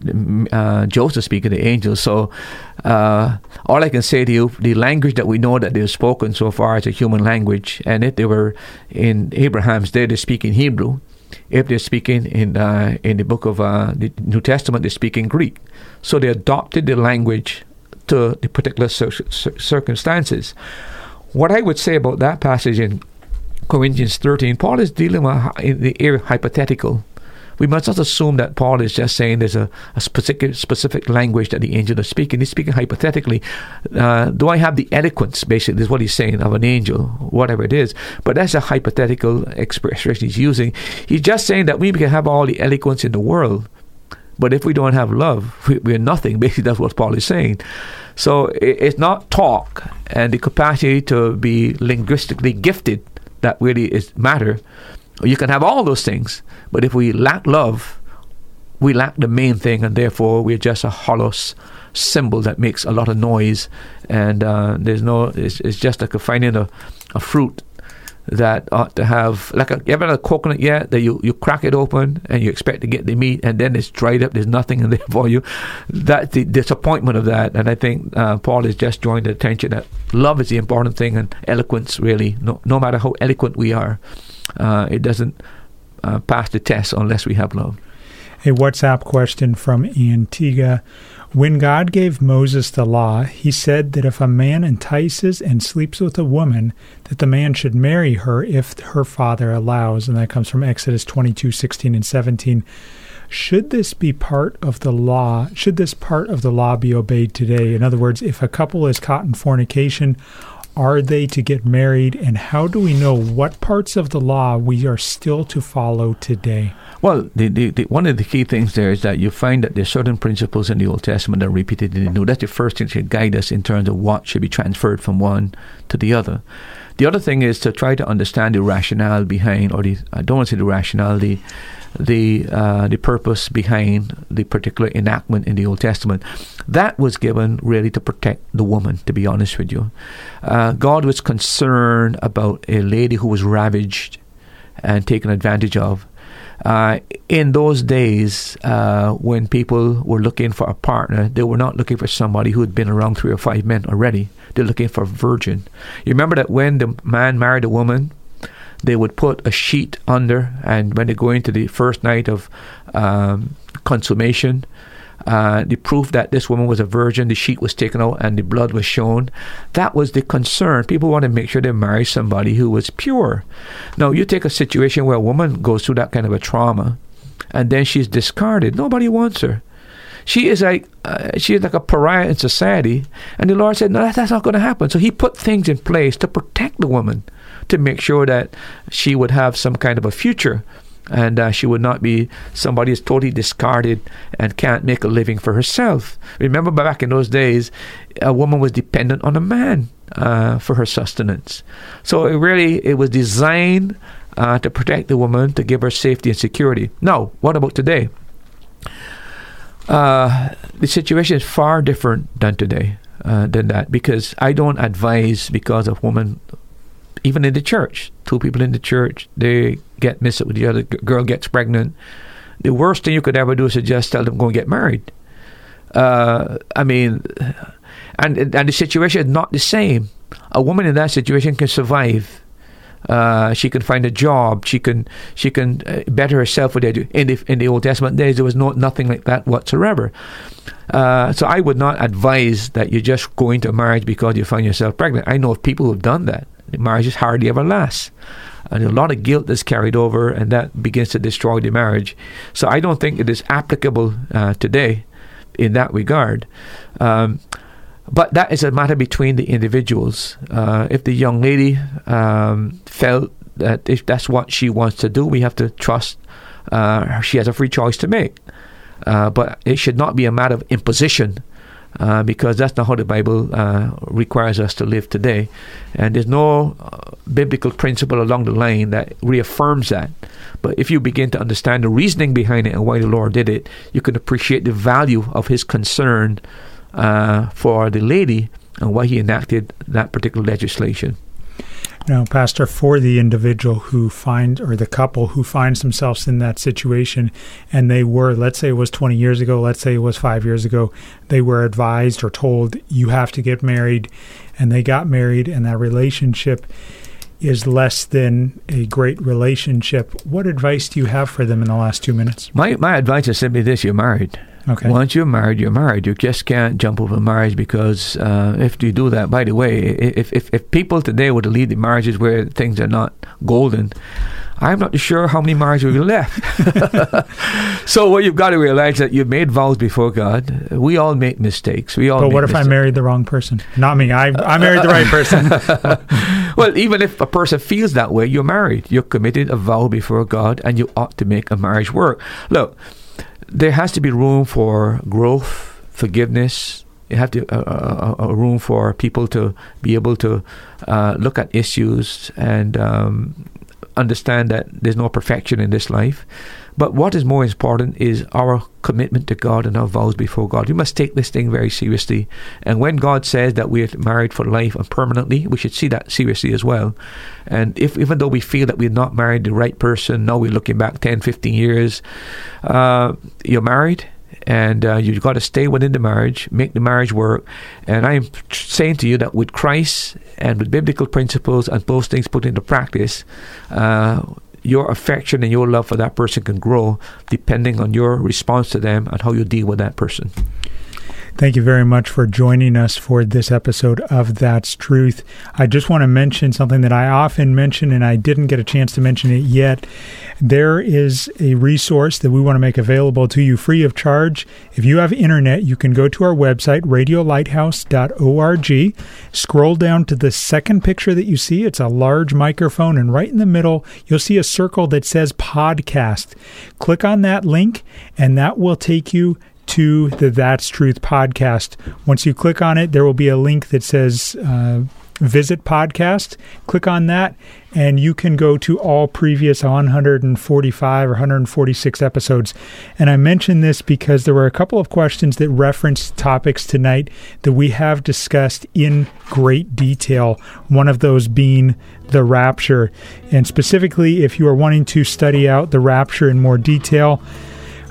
Speaker 2: uh, Joseph speaking to angels. So, uh, all I can say to you, the language that we know that they've spoken so far is a human language. And if they were in Abraham's day, they're speaking Hebrew. If they're speaking in uh, in the book of uh, the New Testament, they're speaking Greek. So they adopted the language to the particular circumstances. What I would say about that passage in Corinthians 13, Paul is dealing with the area hypothetical. We must not assume that Paul is just saying there's a, a specific specific language that the angel is speaking. He's speaking hypothetically. Uh, do I have the eloquence, basically, is what he's saying, of an angel, whatever it is. But that's a hypothetical expression he's using. He's just saying that we can have all the eloquence in the world, but if we don't have love, we, are nothing. Basically, that's what Paul is saying. So it's not talk and the capacity to be linguistically gifted that really is matter. You can have all those things, but if we lack love, we lack the main thing, and therefore we're just a hollow cymbal that makes a lot of noise. And uh, there's no, it's, it's just like finding a, a fruit that ought to have like a, you ever had a coconut yet that you, you crack it open and you expect to get the meat and then it's dried up there's nothing in there for you? That's the disappointment of that and I think uh, Paul is just drawing the attention that love is the important thing and eloquence really no, no matter how eloquent we are uh, it doesn't uh, pass the test unless we have love.
Speaker 1: A WhatsApp question from Antigua when God gave Moses the law, he said that if a man entices and sleeps with a woman, that the man should marry her if her father allows, and that comes from Exodus 22, 16 and 17. Should this be part of the law? Should this part of the law be obeyed today? In other words, if a couple is caught in fornication, are they to get married, and how do we know what parts of the law we are still to follow today?
Speaker 2: Well, the, the, the, one of the key things there is that you find that there's certain principles in the Old Testament that are repeated in the New. That's the first thing that should guide us in terms of what should be transferred from one to the other. The other thing is to try to understand the rationale behind, or the I don't want to say the rationale, the uh, the purpose behind the particular enactment in the Old Testament. That was given really to protect the woman. To be honest with you, uh, God was concerned about a lady who was ravaged and taken advantage of, uh, in those days, uh, when people were looking for a partner, they were not looking for somebody who had been around three or five men already. They're looking for a virgin. You remember that when the man married a woman, they would put a sheet under, and when they go into the first night of um, consummation, uh, the proof that this woman was a virgin, the sheet was taken out and the blood was shown. That was the concern. People want to make sure they marry somebody who was pure. Now, you take a situation where a woman goes through that kind of a trauma and then she's discarded. Nobody wants her. She is like uh, she is like a pariah in society, and the Lord said, "No, that's not going to happen." So He put things in place to protect the woman, to make sure that she would have some kind of a future and uh, she would not be somebody who's totally discarded and can't make a living for herself. Remember, back in those days, a woman was dependent on a man uh, for her sustenance. So it really it was designed uh, to protect the woman, to give her safety and security. Now, what about today? Uh, the situation is far different than today. Uh, than that, because I don't advise because of woman even in the church, two people in the church, they get missed up with the other girl gets pregnant. The worst thing you could ever do is to just tell them go and get married. Uh, I mean, and and the situation is not the same. A woman in that situation can survive. Uh, she can find a job. She can she can uh, better herself. Do in the in the Old Testament days, there was no nothing like that whatsoever. Uh, so I would not advise that you just go into marriage because you find yourself pregnant. I know of people who've done that. The is hardly ever lasts. And a lot of guilt is carried over, and that begins to destroy the marriage. So I don't think it is applicable uh, today in that regard. Um, but that is a matter between the individuals. Uh, if the young lady um, felt that if that's what she wants to do, we have to trust uh, she has a free choice to make. Uh, but it should not be a matter of imposition. Uh, because that's not how the Bible uh, requires us to live today. And there's no uh, biblical principle along the line that reaffirms that. But if you begin to understand the reasoning behind it and why the Lord did it, you can appreciate the value of His concern uh, for the lady and why He enacted that particular legislation.
Speaker 1: Now, Pastor, for the individual who finds, or the couple who finds themselves in that situation, and they were, let's say it was 20 years ago, let's say it was five years ago, they were advised or told, you have to get married, and they got married, and that relationship is less than a great relationship. What advice do you have for them in the last two minutes?
Speaker 2: My, my advice is simply this you're married.
Speaker 1: Okay.
Speaker 2: Once you're married, you're married. You just can't jump over marriage because uh, if you do that, by the way, if, if, if people today were to lead the marriages where things are not golden, I'm not sure how many marriages will be left. so what you've got to realize that you've made vows before God. We all make mistakes. We all.
Speaker 1: But what if
Speaker 2: mistakes.
Speaker 1: I married the wrong person? Not me. I I married the right person.
Speaker 2: well, even if a person feels that way, you're married. You're committed a vow before God, and you ought to make a marriage work. Look there has to be room for growth, forgiveness. You have to uh, a, a, room for people to be able to uh, look at issues and um, understand that there's no perfection in this life. But what is more important is our commitment to God and our vows before God. We must take this thing very seriously. And when God says that we are married for life and permanently, we should see that seriously as well. And if even though we feel that we're not married the right person, now we're looking back 10, 15 years, uh, you're married and uh, you've got to stay within the marriage, make the marriage work. And I'm saying to you that with Christ and with biblical principles and those things put into practice, uh, your affection and your love for that person can grow depending on your response to them and how you deal with that person.
Speaker 1: Thank you very much for joining us for this episode of That's Truth. I just want to mention something that I often mention and I didn't get a chance to mention it yet. There is a resource that we want to make available to you free of charge. If you have internet, you can go to our website, radiolighthouse.org. Scroll down to the second picture that you see. It's a large microphone, and right in the middle, you'll see a circle that says podcast. Click on that link, and that will take you to the That's Truth podcast. Once you click on it, there will be a link that says uh, Visit Podcast. Click on that, and you can go to all previous 145 or 146 episodes. And I mention this because there were a couple of questions that referenced topics tonight that we have discussed in great detail. One of those being the rapture. And specifically, if you are wanting to study out the rapture in more detail,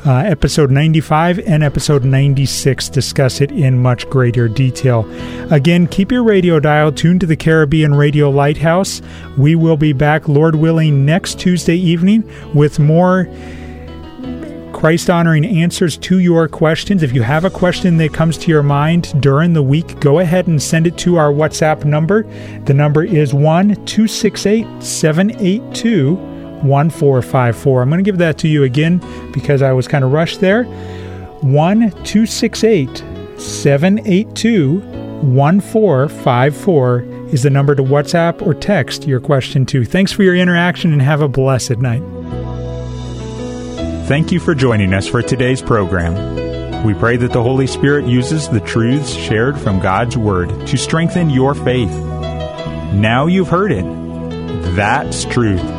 Speaker 1: uh, episode 95 and episode 96 discuss it in much greater detail. Again, keep your radio dial tuned to the Caribbean Radio Lighthouse. We will be back, Lord willing, next Tuesday evening with more Christ honoring answers to your questions. If you have a question that comes to your mind during the week, go ahead and send it to our WhatsApp number. The number is 1 268 782 1454. I'm going to give that to you again because I was kind of rushed there. 1 268 782 1454 is the number to WhatsApp or text your question to. Thanks for your interaction and have a blessed night.
Speaker 5: Thank you for joining us for today's program. We pray that the Holy Spirit uses the truths shared from God's Word to strengthen your faith. Now you've heard it. That's truth.